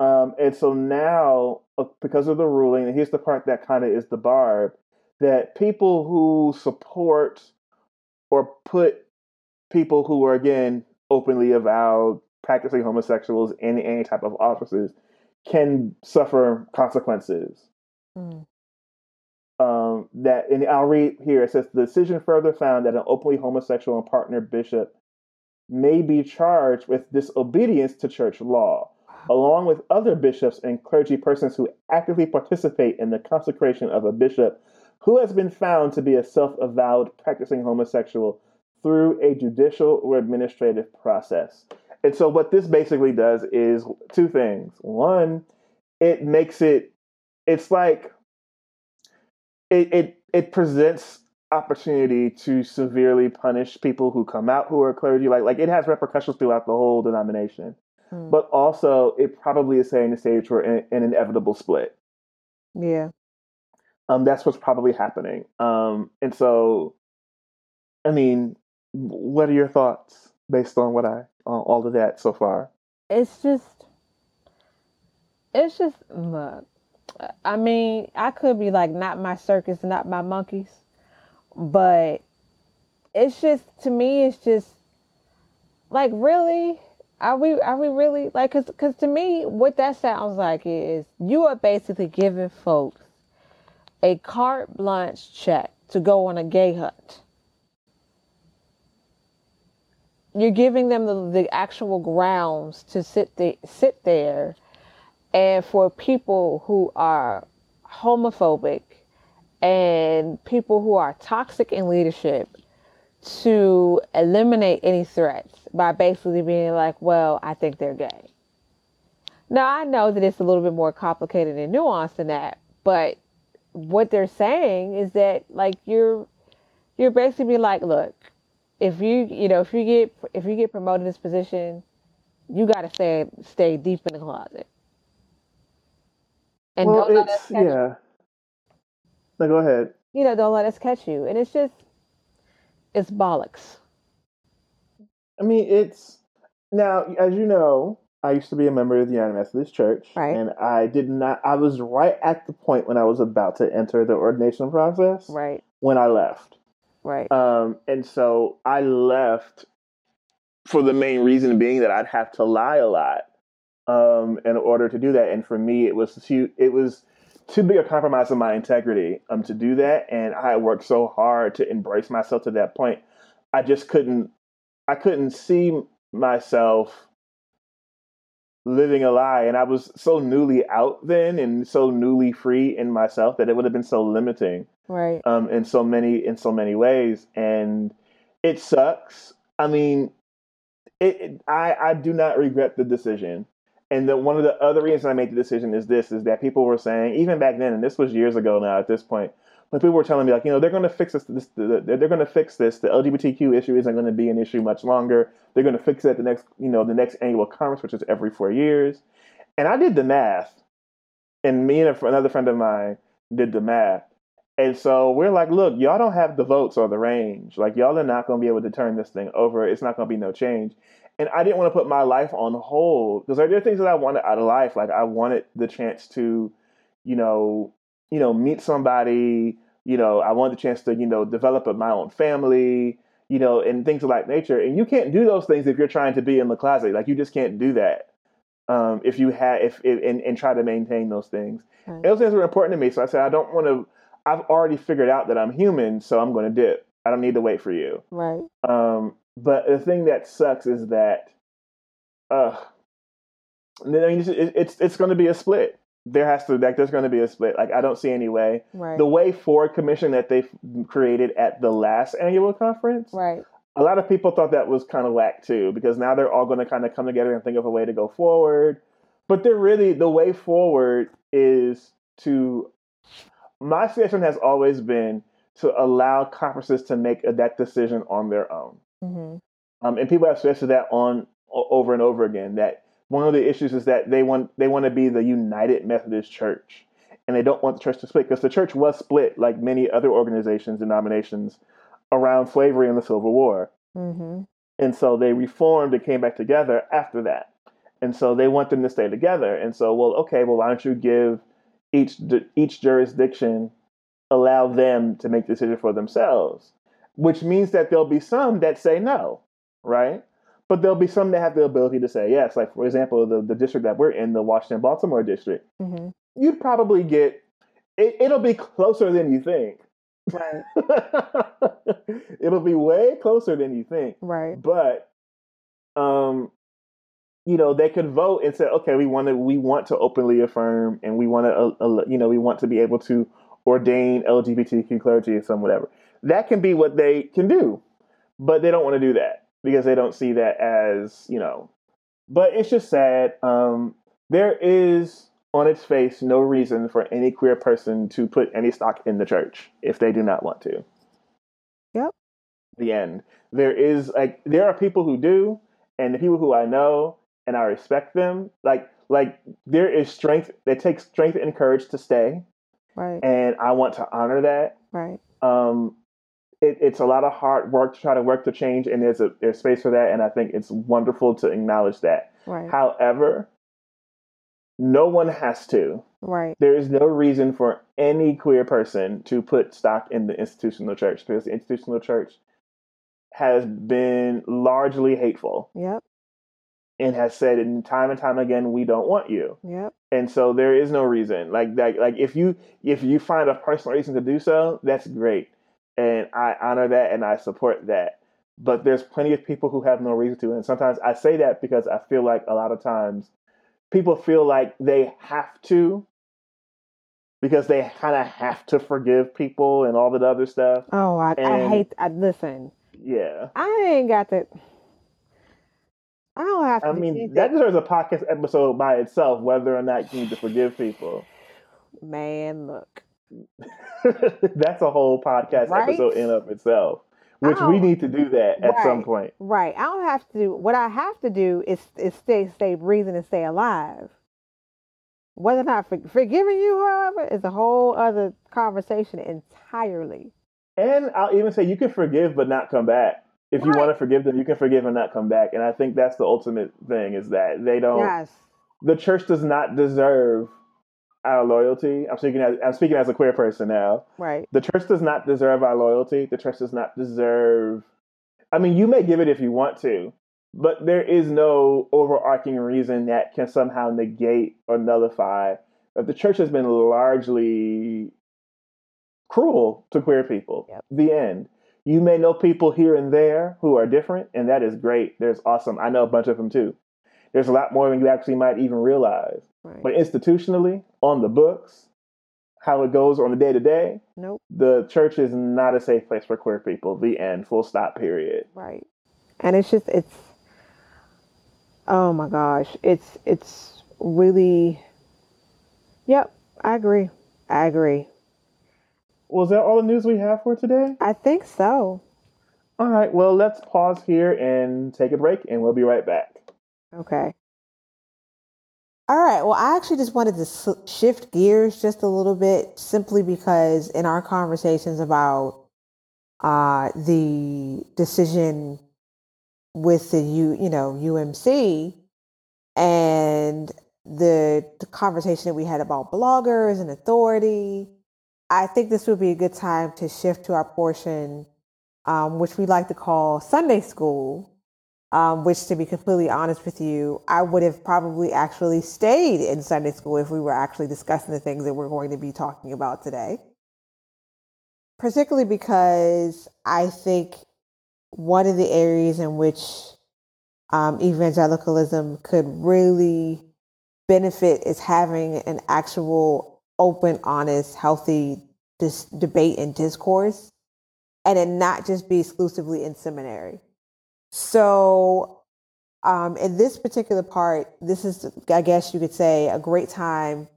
Um, and so now, uh, because of the ruling, and here's the part that kind of is the barb that people who support or put people who are again openly avowed practicing homosexuals in any type of offices can suffer consequences. Mm. Um, that and I'll read here. It says the decision further found that an openly homosexual and partner bishop may be charged with disobedience to church law, along with other bishops and clergy persons who actively participate in the consecration of a bishop who has been found to be a self avowed practicing homosexual through a judicial or administrative process. And so, what this basically does is two things. One, it makes it, it's like, it, it, it presents opportunity to severely punish people who come out who are clergy. Like, like it has repercussions throughout the whole denomination. Hmm. But also, it probably is setting the stage for an, an inevitable split Yeah. Um, that's what's probably happening. Um, and so, I mean, what are your thoughts based on what I on all of that so far? It's just, it's just look. I mean, I could be like, not my circus, not my monkeys, but it's just to me, it's just like really. Are we are we really like cuz cuz to me what that sounds like is you are basically giving folks a carte blanche check to go on a gay hunt. You're giving them the, the actual grounds to sit the, sit there and for people who are homophobic and people who are toxic in leadership to eliminate any threats by basically being like, well, I think they're gay. Now, I know that it's a little bit more complicated and nuanced than that, but what they're saying is that like you're you're basically like, look, if you you know if you get if you get promoted in this position, you got to stay stay deep in the closet. And well, don't let us catch yeah. No, go ahead. You know, don't let us catch you, and it's just it's bollocks. I mean, it's now as you know, I used to be a member of the United Methodist Church, right. and I did not. I was right at the point when I was about to enter the ordination process, right, when I left, right. Um, and so I left for the main reason being that I'd have to lie a lot um, in order to do that. And for me, it was it was too big a compromise of my integrity um, to do that. And I worked so hard to embrace myself to that point. I just couldn't I couldn't see myself living a lie. And i was so newly out then and so newly free in myself that it would have been so limiting right. um in so many in so many ways. And it sucks. I mean it, it i i do not regret the decision and the, one of the other reasons I made the decision is this: is that people were saying, even back then, and this was years ago now at this point, but people were telling me like, you know, they're going to fix this. this they're going to fix this. The LGBTQ issue isn't going to be an issue much longer. They're going to fix it at the next, you know, the next annual conference, which is every four years. And I did the math, and me and another friend of mine did the math. And so we're like, look, y'all don't have the votes or the range. Like, y'all are not going to be able to turn this thing over. It's not going to be no change and I didn't want to put my life on hold because there are things that I wanted out of life. Like I wanted the chance to, you know, you know, meet somebody. You know, I wanted the chance to, you know, develop my own family. You know, and things of that nature. And you can't do those things if you're trying to be in the closet. Like you just can't do that. Um, if you have, if, if and, and, try to maintain those things. Right. those things were important to me. So I said, I don't want to. I've already figured out that I'm human, so I'm going to dip. I don't need to wait for you. Right. Um, but the thing that sucks is that, uh, I mean, it's it's, it's going to be a split. There has to like there's going to be a split. Like I don't see any way. Right. The way forward commission that they created at the last annual conference. Right. A lot of people thought that was kind of whack too, because now they're all going to kind of come together and think of a way to go forward. But they're really the way forward is to. My suggestion has always been to allow conferences to make that decision on their own. Mm-hmm. Um, and people have stressed that on over and over again. That one of the issues is that they want they want to be the United Methodist Church, and they don't want the church to split because the church was split like many other organizations, and denominations around slavery and the Civil War. Mm-hmm. And so they reformed and came back together after that. And so they want them to stay together. And so, well, okay, well, why don't you give each each jurisdiction allow them to make decisions for themselves? Which means that there'll be some that say no, right? But there'll be some that have the ability to say yes. Like, for example, the, the district that we're in, the Washington Baltimore district, mm-hmm. you'd probably get it, it'll be closer than you think. Right. it'll be way closer than you think. Right. But, um, you know, they could vote and say, okay, we want to we want to openly affirm, and we want to, uh, uh, you know, we want to be able to ordain LGBTQ clergy or some whatever that can be what they can do. But they don't want to do that because they don't see that as, you know, but it's just sad. Um, there is on its face no reason for any queer person to put any stock in the church if they do not want to. Yep. The end. There is like there are people who do, and the people who I know and I respect them, like like there is strength. It takes strength and courage to stay Right. and I want to honor that. Right. Um, it, it's a lot of hard work to try to work to change, and there's a there's space for that, and I think it's wonderful to acknowledge that. Right. However, no one has to. right. There is no reason for any queer person to put stock in the institutional church because the institutional church has been largely hateful Yep. and has said in time and time again, we don't want you. Yep. And so there is no reason. Like that like if you if you find a personal reason to do so, that's great. And I honor that and I support that. But there's plenty of people who have no reason to. And sometimes I say that because I feel like a lot of times people feel like they have to because they kind of have to forgive people and all that other stuff. Oh, I, I hate. I listen. Yeah. I ain't got the. I don't have to. I mean, that deserves a podcast episode by itself, whether or not you need to forgive people. man, look. That's a whole podcast Right? episode in of itself, which we Oh. need to do that at some point. Right. I don't have to do what I have to do is is stay stay breathing and stay alive. Whether or not for, forgiving you, however, is a whole other conversation entirely. And I'll even say you can forgive but not come back. If you Right. want to forgive them, you can forgive and not come back. And I think that's the ultimate thing is that they don't. Yes. The church does not deserve our loyalty. I'm speaking as I'm speaking as a queer person now. Right. The church does not deserve our loyalty. The church does not deserve. I mean, you may give it if you want to, but there is no overarching reason that can somehow negate or nullify that the church has been largely cruel to queer people. Yep. The end. You may know people here and there who are different, and that is great. There's awesome. I know a bunch of them too. There's a lot more than you actually might even realize. Right. But institutionally, on the books, how it goes on the day to day, nope. the church is not a safe place for queer people. The end. Full stop. Period. Right. And it's just it's oh my gosh. It's it's really Yep, I agree. I agree. Was that all the news we have for today? I think so. All right. Well, let's pause here and take a break, and we'll be right back. Okay. All right. Well, I actually just wanted to shift gears just a little bit simply because in our conversations about uh, the decision with the U, you know, UMC and the, the conversation that we had about bloggers and authority, I think this would be a good time to shift to our portion, um, which we like to call Sunday school um, which to be completely honest with you, I would have probably actually stayed in Sunday school if we were actually discussing the things that we're going to be talking about today. Particularly because I think one of the areas in which um, evangelicalism could really benefit is having an actual open, honest, healthy dis- debate and discourse, and it not just be exclusively in seminary. So, um, in this particular part, this is, I guess you could say, a great time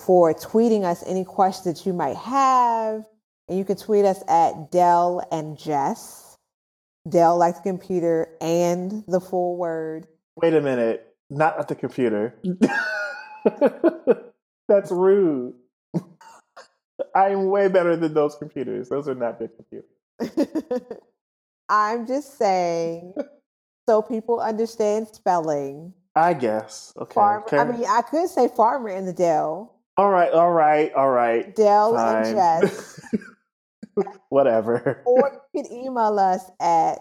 for tweeting us any questions that you might have. And you can tweet us at Dell and Jess. Dell like the computer and the full word. Wait a minute. Not at the computer. That's rude. I'm way better than those computers. Those are not good computers. I'm just saying, so people understand spelling. I guess. Okay. Farmer, I mean, I could say farmer in the Dell. all right. All right. All right. Dell and Jess. Whatever. or you can email us at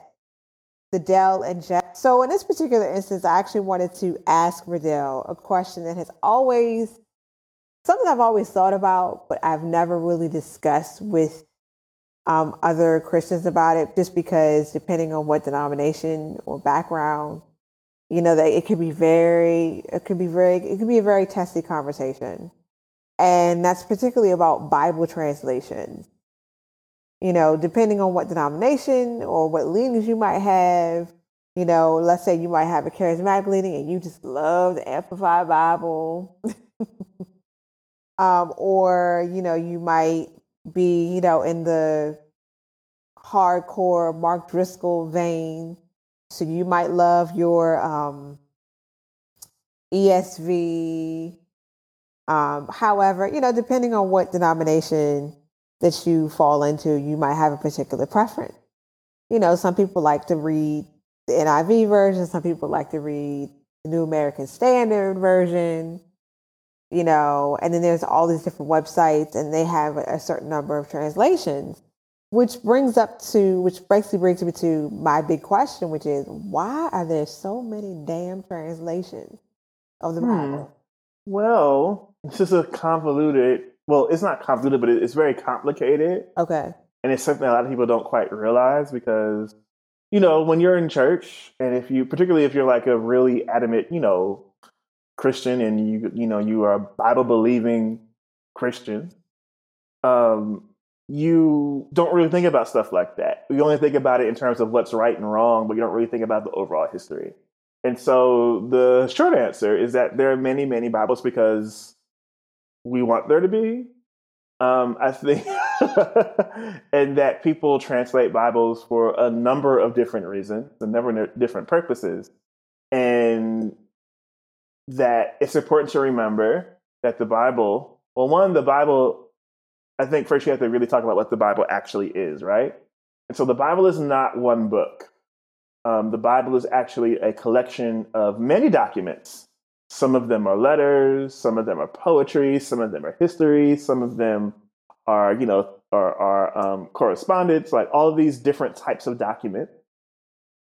the Dell and Jess. So in this particular instance, I actually wanted to ask Riddell a question that has always something I've always thought about, but I've never really discussed with um, other Christians about it, just because depending on what denomination or background, you know, that it could be very, it could be very, it could be a very testy conversation, and that's particularly about Bible translations you know, depending on what denomination or what leanings you might have, you know, let's say you might have a charismatic leaning and you just love the Amplified Bible. um, or, you know, you might be, you know, in the hardcore Mark Driscoll vein. So you might love your um, ESV, Um, however, you know, depending on what denomination that you fall into, you might have a particular preference. You know, some people like to read the NIV version, some people like to read the New American Standard version, you know, and then there's all these different websites and they have a certain number of translations, which brings up to, which basically brings me to my big question, which is why are there so many damn translations of the Hmm. Bible? Well, it's just a convoluted. Well, it's not convoluted, but it's very complicated, Okay. and it's something a lot of people don't quite realize because, you know, when you're in church, and if you, particularly if you're like a really adamant, you know, Christian, and you, you know, you are a Bible believing Christian, um, you don't really think about stuff like that. You only think about it in terms of what's right and wrong, but you don't really think about the overall history. And so the short answer is that there are many, many Bibles because we want there to be. Um, I think, and that people translate Bibles for a number of different reasons, a number of different purposes, and that it's important to remember that the Bible, well, one, the Bible, I think first you have to really talk about what the Bible actually is, right? And so the Bible is not one book. Um, the Bible is actually a collection of many documents. Some of them are letters, some of them are poetry, some of them are history, some of them are, you know, are, are um, correspondence, like all of these different types of documents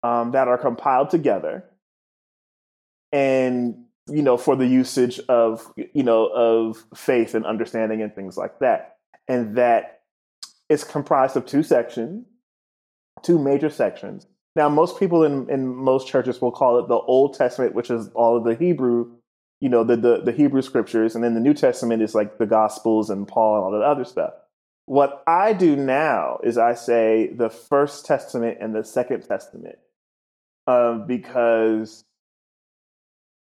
um, that are compiled together. And, you know, for the usage of, you know, of faith and understanding and things like that. And that it's comprised of two sections, two major sections. Now, most people in, in most churches will call it the Old Testament, which is all of the Hebrew, you know, the, the, the Hebrew scriptures. And then the New Testament is like the Gospels and Paul and all that other stuff. What I do now is I say the First Testament and the Second Testament um, because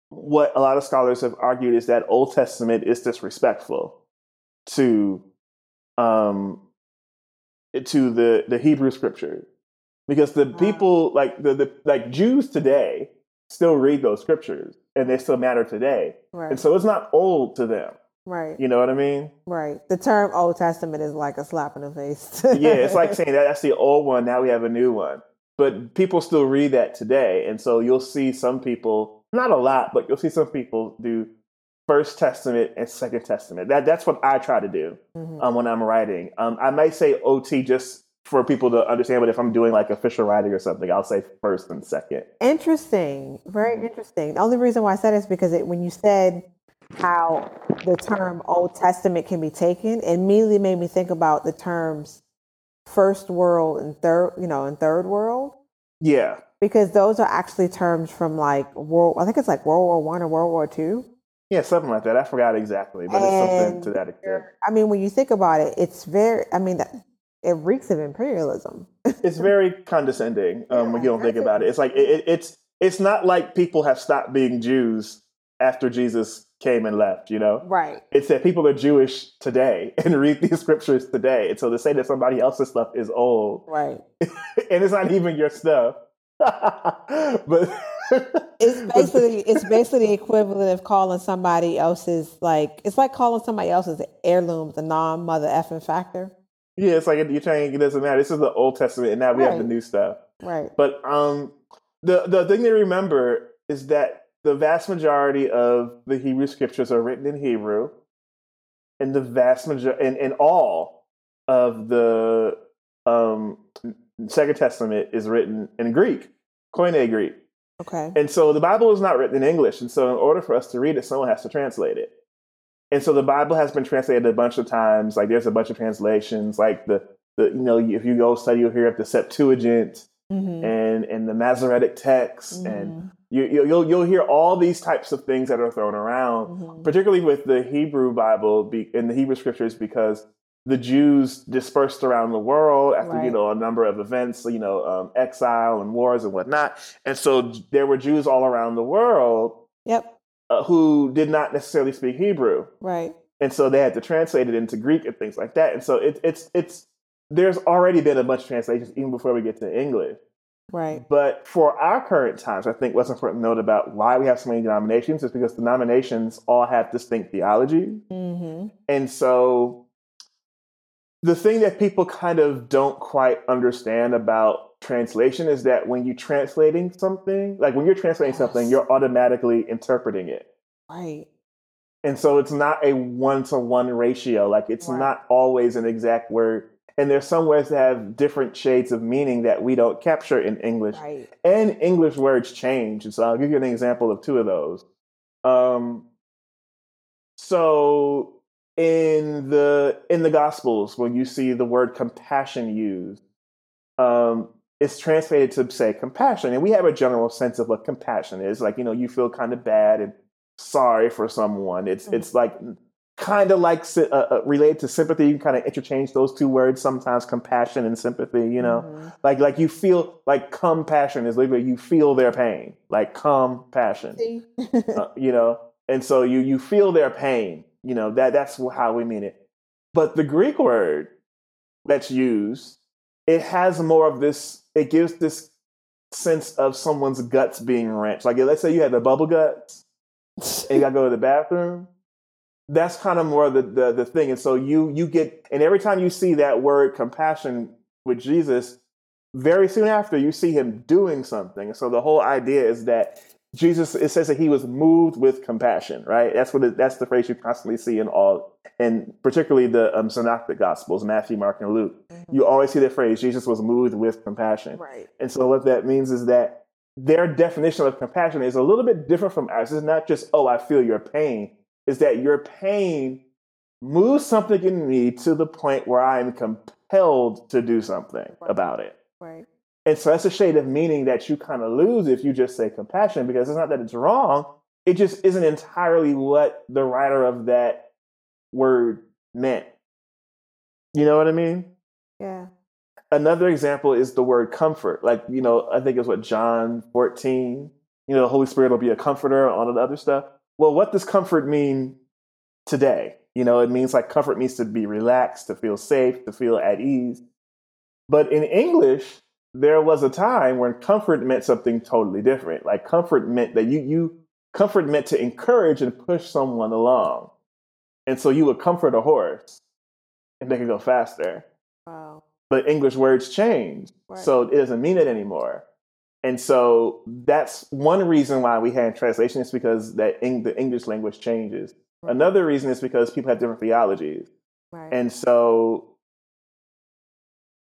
what a lot of scholars have argued is that Old Testament is disrespectful to um, to the the Hebrew scripture because the people like the, the like Jews today still read those scriptures and they still matter today, Right. and so it's not old to them. right. You know what I mean? Right. The term Old Testament is like a slap in the face. yeah, it's like saying that that's the old one. Now we have a new one, but people still read that today, and so you'll see some people, not a lot, but you'll see some people do First Testament and Second Testament. That that's what I try to do Mhm. um, when I'm writing. Um, I might say OT just for people to understand, but if I'm doing like official writing or something, I'll say first and second. Interesting. Very interesting. The only reason why I said it is because it, when you said how the term Old Testament can be taken, it immediately made me think about the terms first world and third, you know, and third world. Yeah, Because those are actually terms from like world I think it's like World War One or World War Two. yeah, something like that. I forgot exactly, but it's something to that extent. I mean, when you think about it, it's very I mean that it reeks of imperialism. It's very condescending um, when you don't think about it. It's like it, it- it's it's not like people have stopped being Jews after Jesus came and left. You know, Right. it's that people are Jewish today and read these scriptures today. And so to say that somebody else's stuff is old Right. and it's not even your stuff, but It's basically it's basically the equivalent of calling somebody else's like it's like calling somebody else's heirlooms a non mother effing factor. yeah, it's like you're saying it doesn't matter. This is the Old Testament, and now we have the new stuff. Right. But um, the the thing to remember is that the vast majority of the Hebrew scriptures are written in Hebrew, and the vast majority, and, and all of the um, Second Testament is written in Greek, Koine Greek. Okay. And so the Bible is not written in English. And so in order for us to read it, someone has to translate it. And so the Bible has been translated a bunch of times. Like there's a bunch of translations, like the, the you know, if you go study, you'll hear of the Septuagint Mm-hmm. and, and the Masoretic text. And you, you, you'll, you'll hear all these types of things that are thrown around, Mm-hmm. particularly with the Hebrew Bible be, and the Hebrew scriptures, because the Jews dispersed around the world after you know a number of events, you know, um, exile and wars and whatnot, and so there were Jews all around the world Yep. uh, who did not necessarily speak Hebrew, Right. and so they had to translate it into Greek and things like that. And so it, it's it's there's already been a bunch of translations even before we get to English. Right. But for our current times, I think what's important to note about why we have so many denominations is because denominations all have distinct theology. Mm-hmm. And so the thing that people kind of don't quite understand about translation is that when you're translating something, like when you're translating something, you're automatically interpreting it. Right. And so it's not a one to one ratio. Like it's Right. not always an exact word. And there's some words that have different shades of meaning that we don't capture in English. Right. And English words change. And so I'll give you an example of two of those. Um, so in the in the Gospels, when you see the word compassion used, um, it's translated to say compassion, and we have a general sense of what compassion is. Like you know, you feel kind of bad and sorry for someone. It's Mhm. it's like kind of like uh, uh, related to sympathy. You can kind of interchange those two words sometimes, compassion and sympathy. You know, Mhm. like like you feel like compassion is literally you feel their pain, like compassion uh, you know and so you you feel their pain you know that that's how we mean it. But the greek word that's used it has more of this it gives this sense of someone's guts being wrenched. Like let's say you had the bubble guts and you gotta go to the bathroom. That's kind of more the, the the thing. And so you you get and every time you see that word compassion with jesus very soon after you see him doing something. So the whole idea is that jesus it says that he was moved with compassion right that's what it, that's the phrase you constantly see in all and particularly the um, synoptic gospels matthew mark and luke you always see the phrase jesus was moved with compassion right. and so what that means is that their definition of compassion is a little bit different from ours. It's not just, oh, I feel your pain. Is that your pain moves something in me to the point where I am compelled to do something Right. about it. Right. And so that's a shade of meaning that you kind of lose if you just say compassion, because it's not that it's wrong. It just isn't entirely what the writer of that word meant. You know what I mean? Yeah. another example is the word comfort. Like, you know, I think it's what John 14, you know, the Holy Spirit will be a comforter all of the other stuff. Well, what does comfort mean today? You know, it means like comfort means to be relaxed, to feel safe, to feel at ease. But in English, there was a time when comfort meant something totally different. Like comfort meant that you you comfort meant to encourage and push someone along. And so you would comfort a horse and they could go faster Wow. but English words change. Right. So it doesn't mean it anymore. And so that's one reason why we had translation is because that Eng- the English language changes. Right. Another reason is because people have different theologies. Right. And so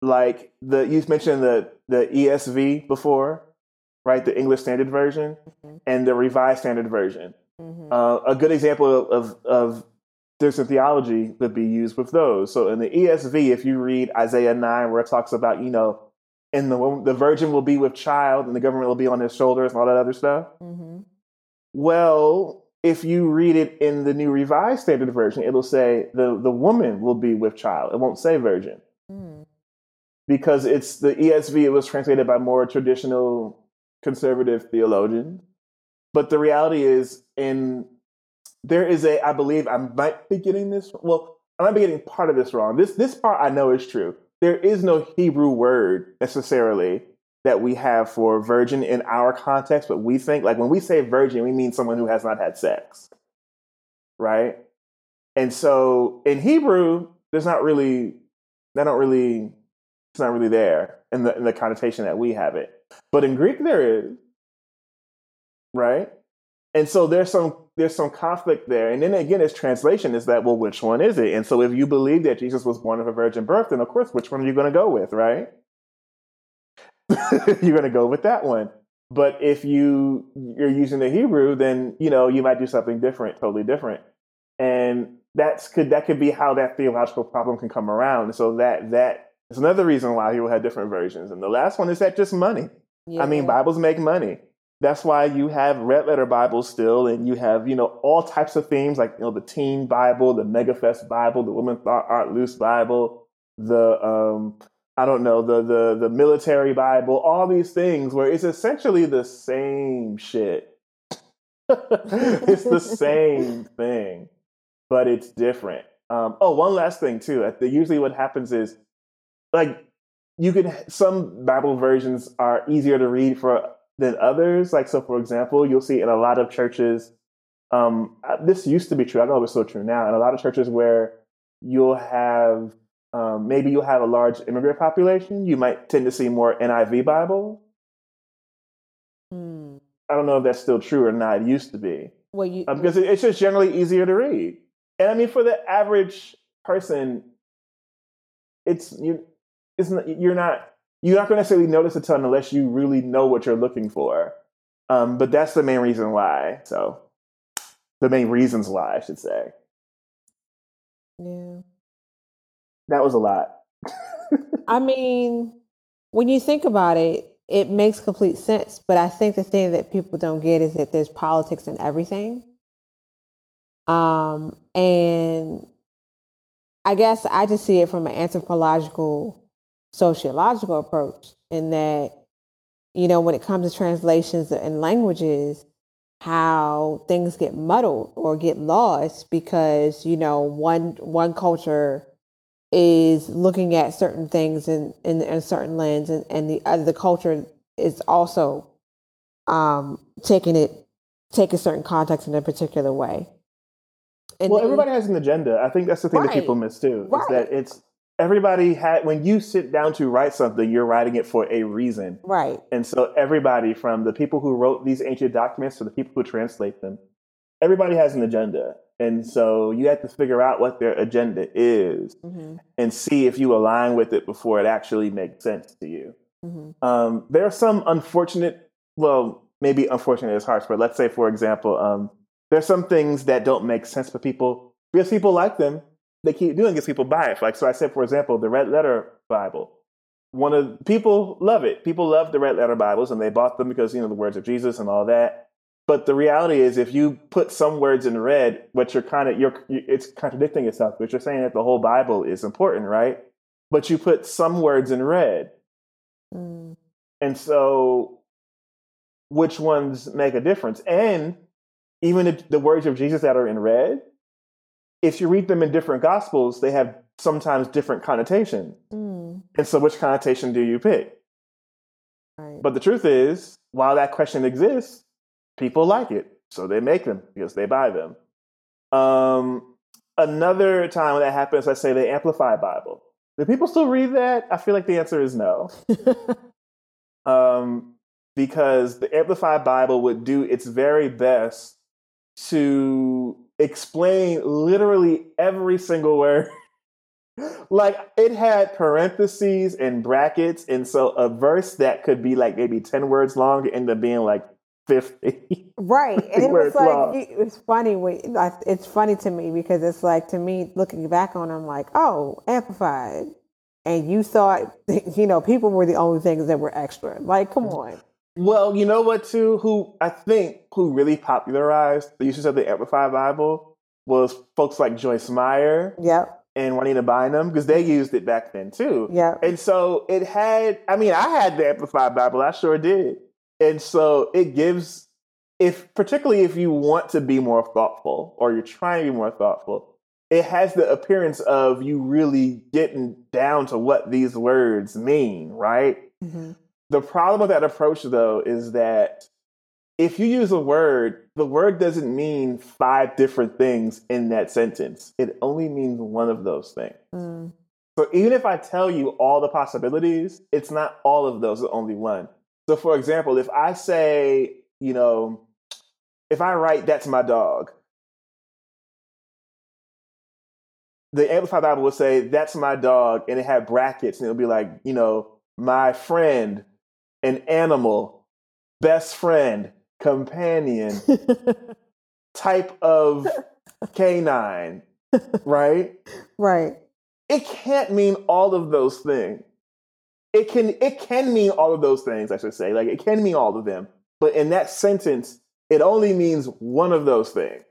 like the you mentioned the the ESV before, right? The English Standard Version Mhm. and the Revised Standard Version. Mhm. Uh, a good example of, of different theology would be used with those. So in the ESV, if you read Isaiah 9, where it talks about, you know, and the, the virgin will be with child and the government will be on his shoulders and all that other stuff. Mhm. Well, if you read it in the New Revised Standard Version, it'll say the, the woman will be with child. It won't say virgin. Because it's the ESV, it was translated by more traditional conservative theologians. But the reality is, in there is a, I believe I might be getting this. Well, I might be getting part of this wrong. This this part I know is true. There is no Hebrew word necessarily that we have for virgin in our context, but we think like when we say virgin, we mean someone who has not had sex, right? And so in Hebrew, there's not really, they don't really, it's not really there in the in the connotation that we have it. But in Greek, there is, right? And so there's some there's some conflict there. And then again, its translation is that well, which one is it? And so if you believe that Jesus was born of a virgin birth, then of course, which one are you going to go with, right? You're going to go with that one. But if you you're using the Hebrew, then you know you might do something different, totally different. And that's could that could be how that theological problem can come around. So that that is another reason why people had different versions. And the last one is that just money. I mean, Bibles make money. That's why you have red letter Bibles still, and you have you know all types of themes like you know the Teen Bible, the Megafest Bible, the Woman Thou Art Loosed Bible, the um, I don't know the the the military Bible, all these things where it's essentially the same shit. it's the same thing, but it's different. Um, oh, one last thing too. Usually, what happens is like you can some Bible versions are easier to read for than others. Like so, for example, you'll see in a lot of churches. Um, uh, this used to be true. I don't know if it's still true now. In a lot of churches where you'll have um, maybe you'll have a large immigrant population, you might tend to see more NIV Bible. Hmm. I don't know if that's still true or not. It used to be Well, you uh, because it- it's just generally easier to read. And I mean, for the average person, it's you. It's not, you're not you're not going to necessarily notice a ton unless you really know what you're looking for. Um, but that's the main reason why. So, the main reasons why I should say yeah. that was a lot. I mean, when you think about it, it makes complete sense. But I think the thing that people don't get is that there's politics in everything. Um, and I guess I just see it from an anthropological, sociological approach in that, you know, when it comes to translations and languages, how things get muddled or get lost because, you know, one one culture is looking at certain things in, in, in a certain lens and, and the other the culture is also um, taking it taking certain context in a particular way. And well, then- everybody has an agenda. I think that's the thing that people miss too. Is that it's everybody had when you sit down to write something, you're writing it for a reason. right, And so everybody from the people who wrote these ancient documents to the people who translate them, everybody has an agenda. And so you have to figure out what their agenda is hmm and see if you align with it before it actually makes sense to you. hmm Um, there are some unfortunate, well, maybe unfortunate is harsh, but let's say, for example, um, there's some things that don't make sense for people because people like them. They keep doing it because people buy it. Like, so I said, for example, the Red Letter Bible. One of people love it. People love the Red Letter Bibles, and they bought them because you know the words of Jesus and all that. But the reality is, if you put some words in red, what you're kind of you're it's contradicting itself. But you're saying that the whole Bible is important, right? But you put some words in red, mm and so, which ones make a difference? And even the, the words of Jesus that are in red, if you read them in different gospels, they have sometimes different connotations. mm And so, which connotation do you pick? Right. But the truth is, while that question exists, people like it. So they make them because they buy them. Um, another time when that happens, let's say the Amplified Bible. Do people still read that? I feel like the answer is no. um, because the Amplified Bible would do its very best to explain literally every single word. like it had parentheses and brackets, and so a verse that could be like maybe 10 words long ended up being like 50. Right, and it was like long. it- it's funny. it's funny to me because it's like to me looking back on, it, I'm like, oh, amplified, and you thought you know people were the only things that were extra. Like, come on, well, you know what, too? Who I think who really popularized the usage of the Amplified Bible was folks like Joyce Meyer yep, and Juanita Bynum because they used it back then too. yep, And so it had, I mean, I had the Amplified Bible, I sure did. And so it gives, if particularly if you want to be more thoughtful or you're trying to be more thoughtful, it has the appearance of you really getting down to what these words mean, right? hmm The problem with that approach, though, is that if you use a word, the word doesn't mean five different things in that sentence. It only means one of those things. mm So even if I tell you all the possibilities, it's not all of those, it's only one. So for example, if I say, you know, if I write that's my dog, the Amplified Bible would say that's my dog, and it had brackets, and it'll be like, you know, my friend, an animal, best friend, companion, type of canine, right? right, it can't mean all of those things. It can it can mean all of those things, I should say. Like it can mean all of them. But in that sentence, it only means one of those things.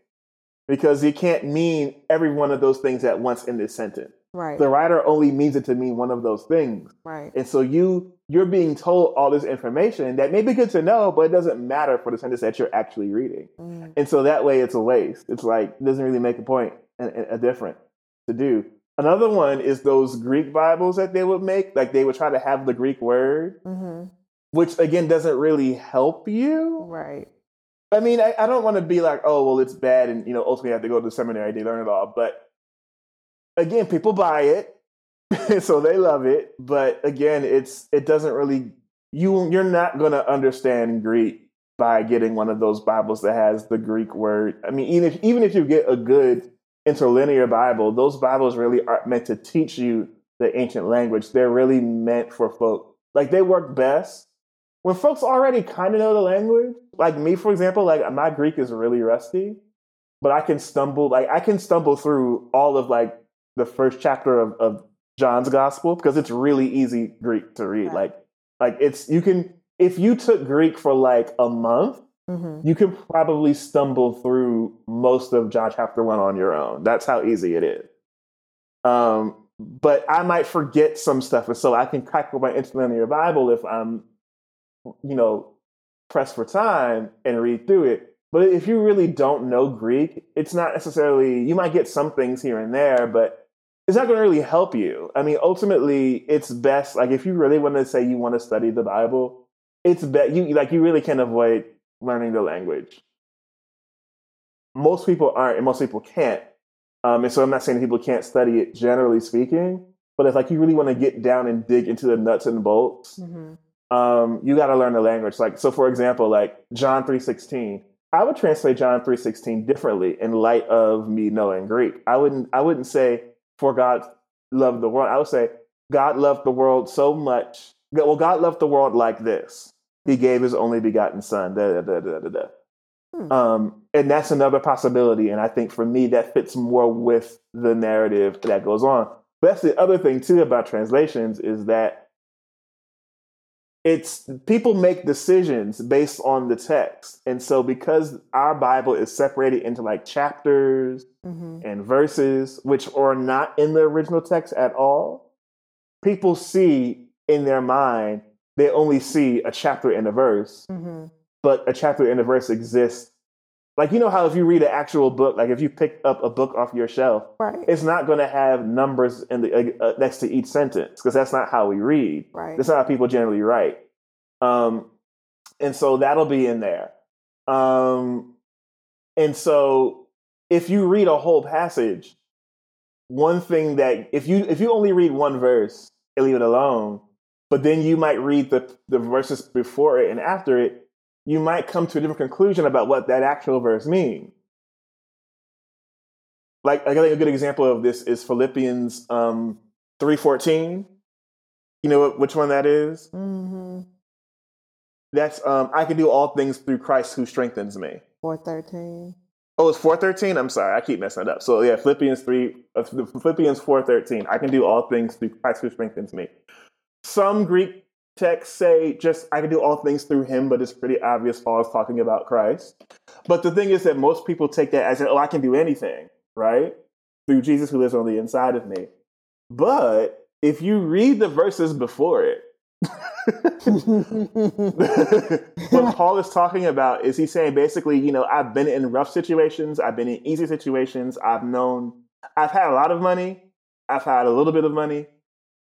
Because you can't mean every one of those things at once in this sentence. right, The writer only means it to mean one of those things. right, And so you you're being told all this information that may be good to know, but it doesn't matter for the sentence that you're actually reading. mm And so that way it's a waste. It's like it doesn't really make a point and a difference to do. Another one is those Greek Bibles that they would make. Like they would try to have the Greek word, hmm which again doesn't really help you. Right. I mean, I, I don't want to be like, oh, well, it's bad, and you know, ultimately have to go to the seminary to learn it all. But again, people buy it, so they love it. But again, it's it doesn't really you you're not going to understand Greek by getting one of those Bibles that has the Greek word. I mean, even if even if you get a good interlinear Bible, those Bibles really aren't meant to teach you the ancient language. They're really meant for folk like they work best when folks already kind of know the language. Like me, for example, like my Greek is really rusty, but I can stumble like I can stumble through all of like the first chapter of, of John's gospel because it's really easy Greek to read. Right. Like like it's you can if you took Greek for like a month, hmm you can probably stumble through most of John chapter one on your own. That's how easy it is. Um, but I might forget some stuff, and so I can crack open my interlinear Bible if I'm, you know, pressed for time and read through it. But if you really don't know Greek, it's not necessarily. You might get some things here and there, but it's not going to really help you. I mean, ultimately, it's best like if you really want to say you want to study the Bible, it's bet you like you really can't avoid learning the language. Most people aren't, and most people can't. Um, and so I'm not saying people can't study it, generally speaking. But if like you really want to get down and dig into the nuts and bolts, hmm um, you got to learn the language. Like so, for example, like John three sixteen. I would translate John three sixteen differently in light of me knowing Greek. I wouldn't. I wouldn't say for God loved the world. I would say God loved the world so much. Well, God loved the world like this. He gave His only begotten Son. Da, da, da, da, da, da. Hmm. Um, and that's another possibility. And I think for me, that fits more with the narrative that goes on. But that's the other thing too about translations is that it's people make decisions based on the text. And so because our Bible is separated into like chapters hmm and verses, which are not in the original text at all, people see in their mind, they only see a chapter and a verse hmm but a chapter and a verse exists. Like you know how if you read an actual book, like if you pick up a book off your shelf, Right. it's not going to have numbers in the uh, uh, next to each sentence because that's not how we read. right. That's not how people generally write. Um, and so that'll be in there. Um, and so if you read a whole passage, one thing that if you if you only read one verse and leave it alone, but then you might read the the verses before it and after it, you might come to a different conclusion about what that actual verse means. Like I think a good example of this is Philippians um, three fourteen. You know which one that is? hmm That's um, I can do all things through Christ who strengthens me. Four thirteen. Oh, it's four thirteen. I'm sorry, I keep messing it up. So yeah, Philippians three, uh, Philippians four thirteen. I can do all things through Christ who strengthens me. Some Greek texts say just I can do all things through Him, but it's pretty obvious Paul is talking about Christ. But the thing is that most people take that as oh, I can do anything, right? Through Jesus who lives on the inside of me. But if you read the verses before it, what Paul is talking about is he's saying basically, you know, I've been in rough situations, I've been in easy situations, I've known, I've had a lot of money, I've had a little bit of money,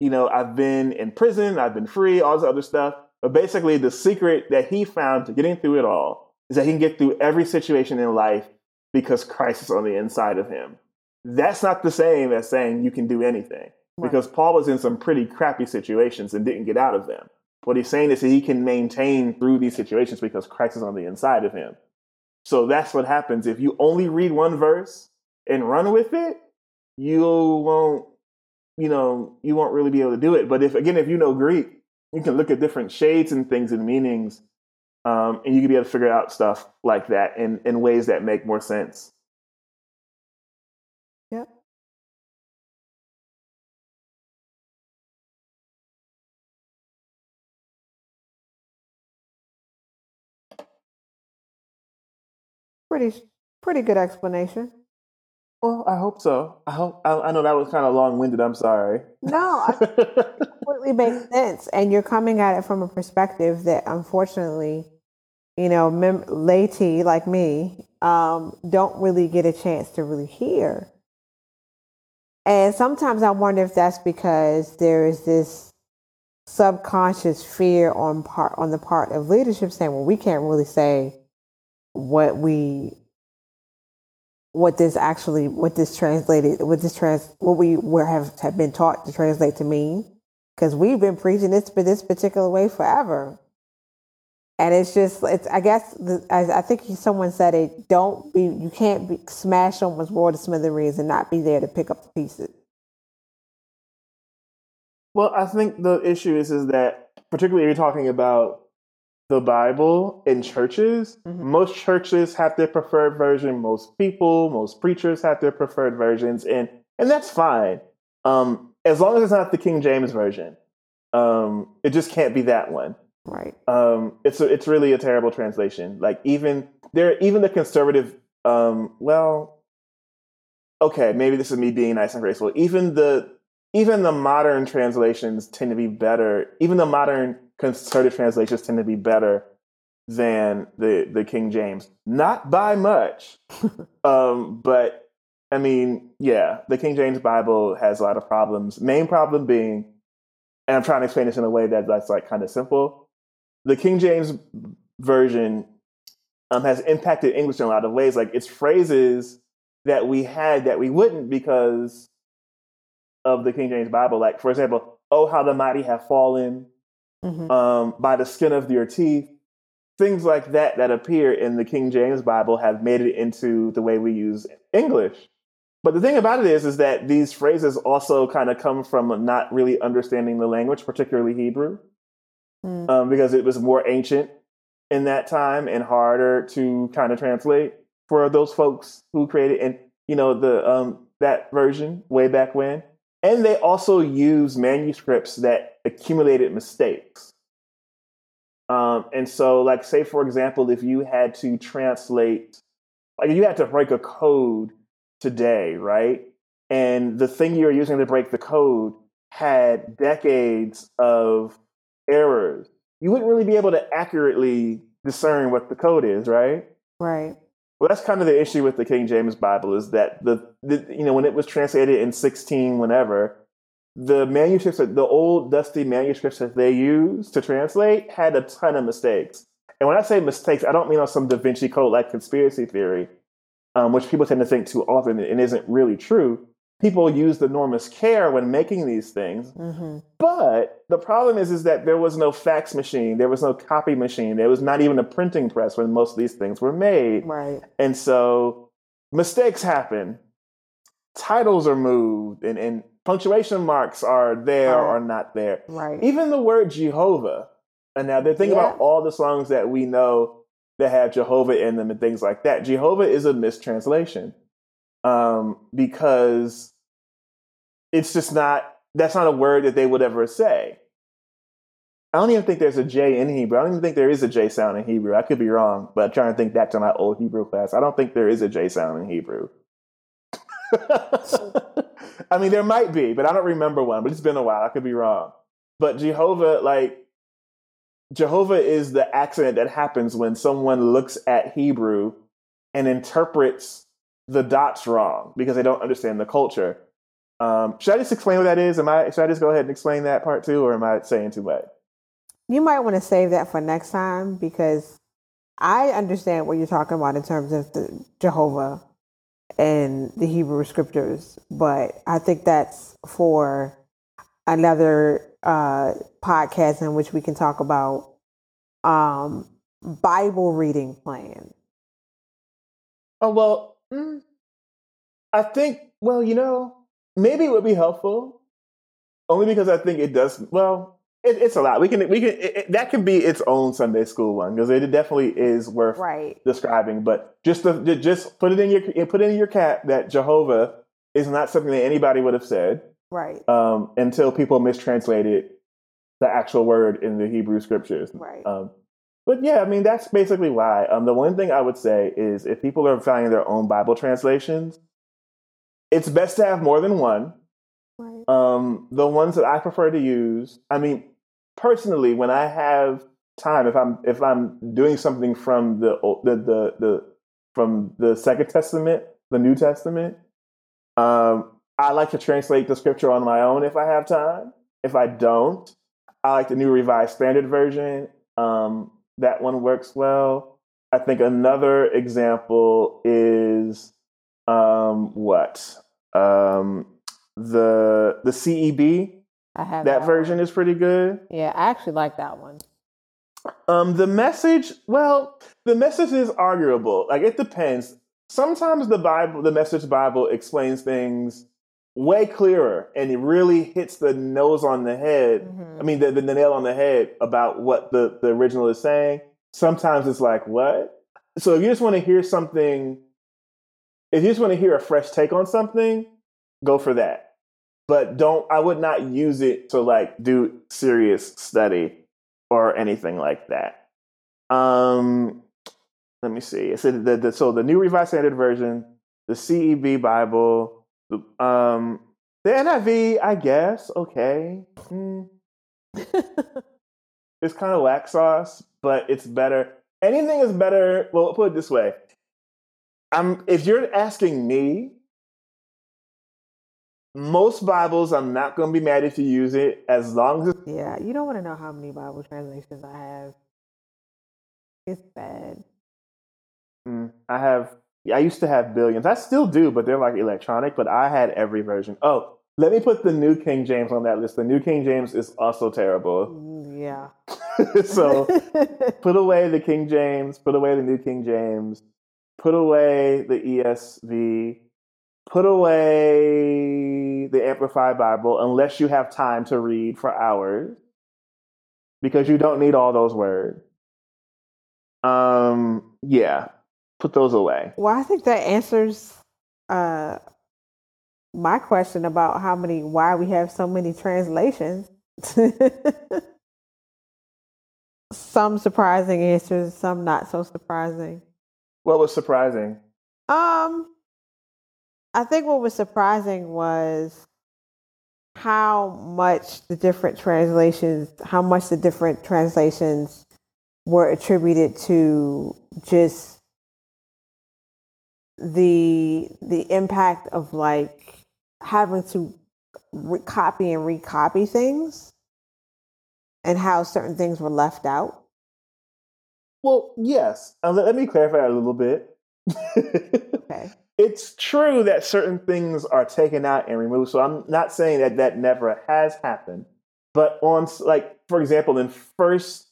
you know, I've been in prison, I've been free, all this other stuff. But basically, the secret that he found to getting through it all is that he can get through every situation in life because Christ is on the inside of him. That's not the same as saying you can do anything Right. because Paul was in some pretty crappy situations and didn't get out of them. What he's saying is that he can maintain through these situations because Christ is on the inside of him. So that's what happens. If you only read one verse and run with it, you won't, you know, you won't really be able to do it. But if again, if you know Greek, you can look at different shades and things and meanings, um, and you can be able to figure out stuff like that in, in ways that make more sense. Yep. Pretty pretty good explanation. Well, I hope so. I hope. I, I know that was kind of long winded. I'm sorry. No, I completely makes sense. And you're coming at it from a perspective that unfortunately, you know, mem- laity like me, um, don't really get a chance to really hear. And sometimes I wonder if that's because there is this subconscious fear on part on the part of leadership saying, well, we can't really say what we what this actually what this translated what this trans what we were have, have been taught to translate to mean. Because we've been preaching this for this particular way forever. And it's just it's i guess the, I, I think someone said it don't be you can't be, smash someone's world to smithereens and not be there to pick up the pieces. Well i think the issue is is that particularly you're talking about the bible in churches mm-hmm. most churches have their preferred version most people most preachers have their preferred versions and and that's fine um as long as it's not the king james version um it just can't be that one Right. Um, it's a, it's really a terrible translation. Like even there, even the conservative. Um, well, okay, maybe this is me being nice and graceful. Even the even the modern translations tend to be better. Even the modern conservative translations tend to be better than the the King James. Not by much, um, but I mean, yeah, the King James Bible has a lot of problems. Main problem being, and I'm trying to explain this in a way that that's like kind of simple the King James version um, has impacted English in a lot of ways. Like it's phrases that we had that we wouldn't because of the King James Bible. Like for example, "Oh, how the mighty have fallen," mm-hmm. um, "By the skin of your teeth." Things like that that appear in the King James Bible have made it into the way we use English. But the thing about it is, is that these phrases also kind of come from not really understanding the language, particularly Hebrew mm. um, because it was more ancient in that time and harder to kind of translate for those folks who created and you know the um, that version way back when. And they also use manuscripts that accumulated mistakes. Um, and so, like, say for example, if you had to translate, like, you had to break a code today, right? And the thing you were using to break the code had decades of errors, you wouldn't really be able to accurately discern what the code is, right? Right. Well, that's kind of the issue with the King James Bible is that the, the you know when it was translated in 16 whenever the manuscripts the old dusty manuscripts that they used to translate had a ton of mistakes. And when I say mistakes, I don't mean on some Da Vinci Code like conspiracy theory, um, which people tend to think too often and isn't really true people used enormous care when making these things. Mm-hmm. But the problem is, is that there was no fax machine, there was no copy machine, there was not even a printing press when most of these things were made. Right. And so mistakes happen, titles are moved, and, and punctuation marks are there right. or not there. Right. Even the word Jehovah. And now they're thinking yeah. about all the songs that we know that have Jehovah in them and things like that. Jehovah is a mistranslation um, because it's just not that's not a word that they would ever say. I don't even think there's a J in Hebrew. I don't even think there is a J sound in Hebrew. I could be wrong, but I'm trying to think back to my old Hebrew class. I don't think there is a J sound in Hebrew. I mean, there might be, but I don't remember one. But it's been a while. I could be wrong. But Jehovah, like Jehovah, is the accident that happens when someone looks at Hebrew and interprets the dots wrong because they don't understand the culture. Um, should I just explain what that is? Am I should I just go ahead and explain that part too, or am I saying too much? You might want to save that for next time because I understand what you're talking about in terms of the Jehovah and the Hebrew scriptures, but I think that's for another uh, podcast in which we can talk about um, Bible reading plan. Oh well, mm, I think well, you know, maybe it would be helpful only because I think it does. Well, it, it's a lot. We can we can it, that can be its own Sunday school one because it definitely is worth right. describing. But just to, just put it in your put it in your cap that Jehovah is not something that anybody would have said right um, until people mistranslated the actual word in the Hebrew scriptures. Right. Um, but yeah, I mean that's basically why. Um, the one thing I would say is if people are finding their own Bible translations, it's best to have more than one. Right. Um, the ones that I prefer to use, I mean, personally, when I have time, if I'm if I'm doing something from the the the, the from the Second Testament, the New Testament, um, I like to translate the scripture on my own if I have time. If I don't, I like the New Revised Standard Version. Um, that one works well. I think another example is um, what um, the the CEB. I have That version one. is pretty good. Yeah, I actually like that one. Um, the message, well, the message is arguable. Like it depends. Sometimes the Bible, the Message Bible, explains things way clearer, and it really hits the nose on the head. Mhm. I mean, the, the, the nail on the head about what the the original is saying. Sometimes it's like what. So if you just want to hear something, if you just want to hear a fresh take on something, go for that. But don't. I would not use it to like do serious study or anything like that. Um, let me see. It said the, the so the New Revised Standard Version, the CEB Bible, the um, the NIV. I guess okay. Hmm. It's kind of wax sauce, but it's better. Anything is better. Well, put it this way. I'm if you're asking me, most Bibles, I'm not going to be mad if you use it as long as yeah, you don't want to know how many Bible translations I have. It's bad. Mm, I have. I used to have billions. I still do, but they're like electronic. But I had every version. Oh, let me put the New King James on that list. The New King James is also terrible. Mm, Yeah. so put away the King James. Put away the New King James. Put away the ESV. Put away the Amplified Bible unless you have time to read for hours, because you don't need all those words. Um, yeah, put those away. well, I think that answers uh, my question about how many, why we have so many translations. some surprising answers, some not so surprising. What was surprising? Um, I think what was surprising was how much the different translations, how much the different translations were attributed to just the the impact of like having to re- copy and recopy things and how certain things were left out. Well, yes. Uh, let, let me clarify a little bit. Okay. it's true that certain things are taken out and removed. So I'm not saying that that never has happened. But on, like, for example, in first,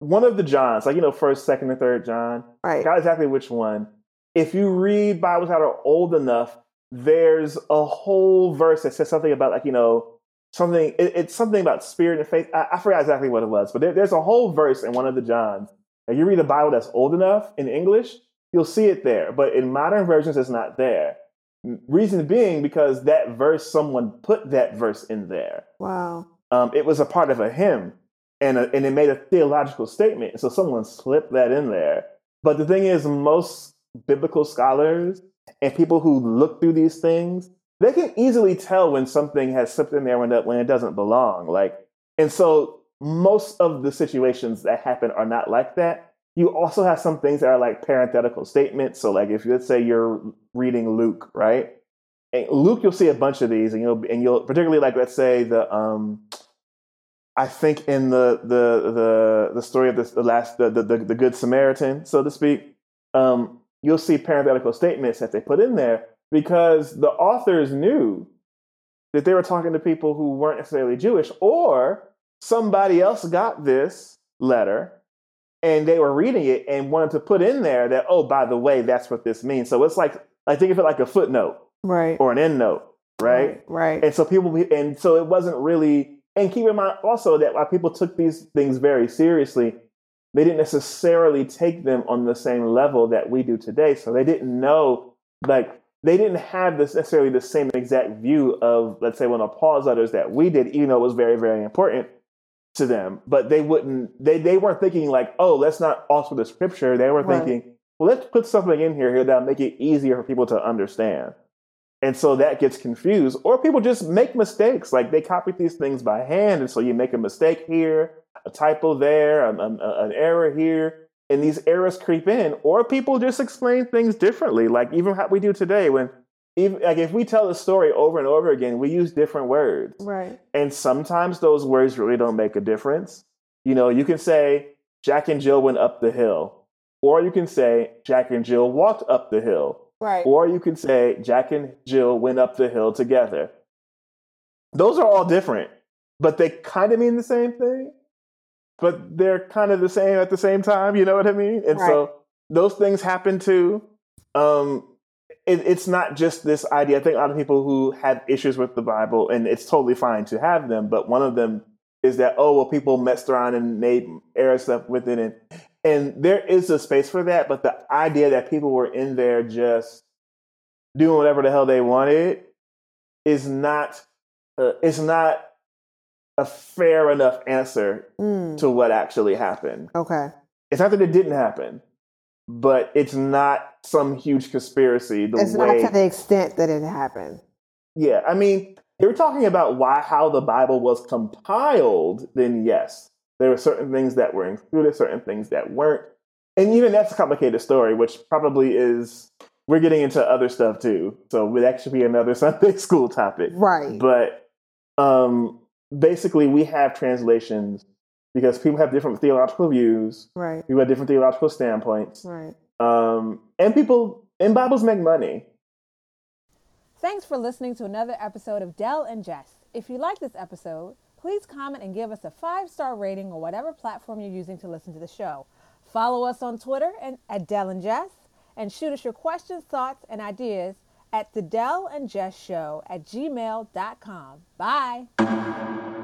one of the Johns, like, you know, first, second, and third John, Right. forgot exactly which one. If you read Bibles that are old enough, there's a whole verse that says something about, like, you know, something, it, it's something about spirit and faith. I, I forgot exactly what it was, but there, there's a whole verse in one of the Johns. If you read a Bible that's old enough in English, you'll see it there. But in modern versions, it's not there. Reason being because that verse, someone put that verse in there. Wow. Um, it was a part of a hymn, and a, and it made a theological statement. So someone slipped that in there. But the thing is, most biblical scholars and people who look through these things, they can easily tell when something has slipped in there when it, when it doesn't belong. Like, and so most of the situations that happen are not like that. You also have some things that are like parenthetical statements. So, like, if you let's say you're reading Luke, right? And Luke, you'll see a bunch of these, and you'll and you'll particularly like let's say the um, I think in the the the the story of this the last the the, the, the Good Samaritan, so to speak, um, you'll see parenthetical statements that they put in there because the authors knew that they were talking to people who weren't necessarily Jewish, or somebody else got this letter and they were reading it and wanted to put in there that oh by the way that's what this means. So it's like I think of it like a footnote Right. or an end note, right? Right. And so people, and so it wasn't really. And keep in mind also that while people took these things very seriously, they didn't necessarily take them on the same level that we do today. So they didn't know, like, they didn't have this necessarily the same exact view of, let's say, one of Paul's letters that we did, even though it was very, very important to them. But they wouldn't, they, they weren't thinking like, oh, let's not alter the scripture. They were Right. thinking, well, let's put something in here, here that'll make it easier for people to understand. And so that gets confused, or people just make mistakes. Like they copy these things by hand, and so you make a mistake here, a typo there, an, an, an error here, and these errors creep in. Or people just explain things differently, like even how we do today. When if, like if we tell a story over and over again, we use different words. Right. And sometimes those words really don't make a difference. You know, you can say Jack and Jill went up the hill, or you can say Jack and Jill walked up the hill, Right. or you can say Jack and Jill went up the hill together. Those are all different, but they kind of mean the same thing, but they're kind of the same at the same time. You know what I mean? And so those things happen too. Um, it, it's not just this idea. I think a lot of people who have issues with the Bible, and it's totally fine to have them, but one of them is that oh well, people messed around and made error stuff with it, and and there is a space for that. But the idea that people were in there just doing whatever the hell they wanted is not uh, is not a fair enough answer Mm. to what actually happened. Okay. It's not that it didn't happen, but it's not some huge conspiracy. The It's way, not to the extent that it happened. yeah, I mean, if we're talking about why how the Bible was compiled, then yes, there were certain things that were included, certain things that weren't, and even that's a complicated story, which probably is. We're getting into other stuff too, so it actually be another Sunday school topic. Right. But um, basically, we have translations because people have different theological views, right. people have different theological standpoints, Right. um, and people and Bibles make money. Thanks for listening to another episode of Dell and Jess. If you like this episode, please comment and give us a five star rating on whatever platform you're using to listen to the show. Follow us on Twitter and at Dell and Jess, and shoot us your questions, thoughts, and ideas at the Dell and Jess Show at gmail.com. Bye.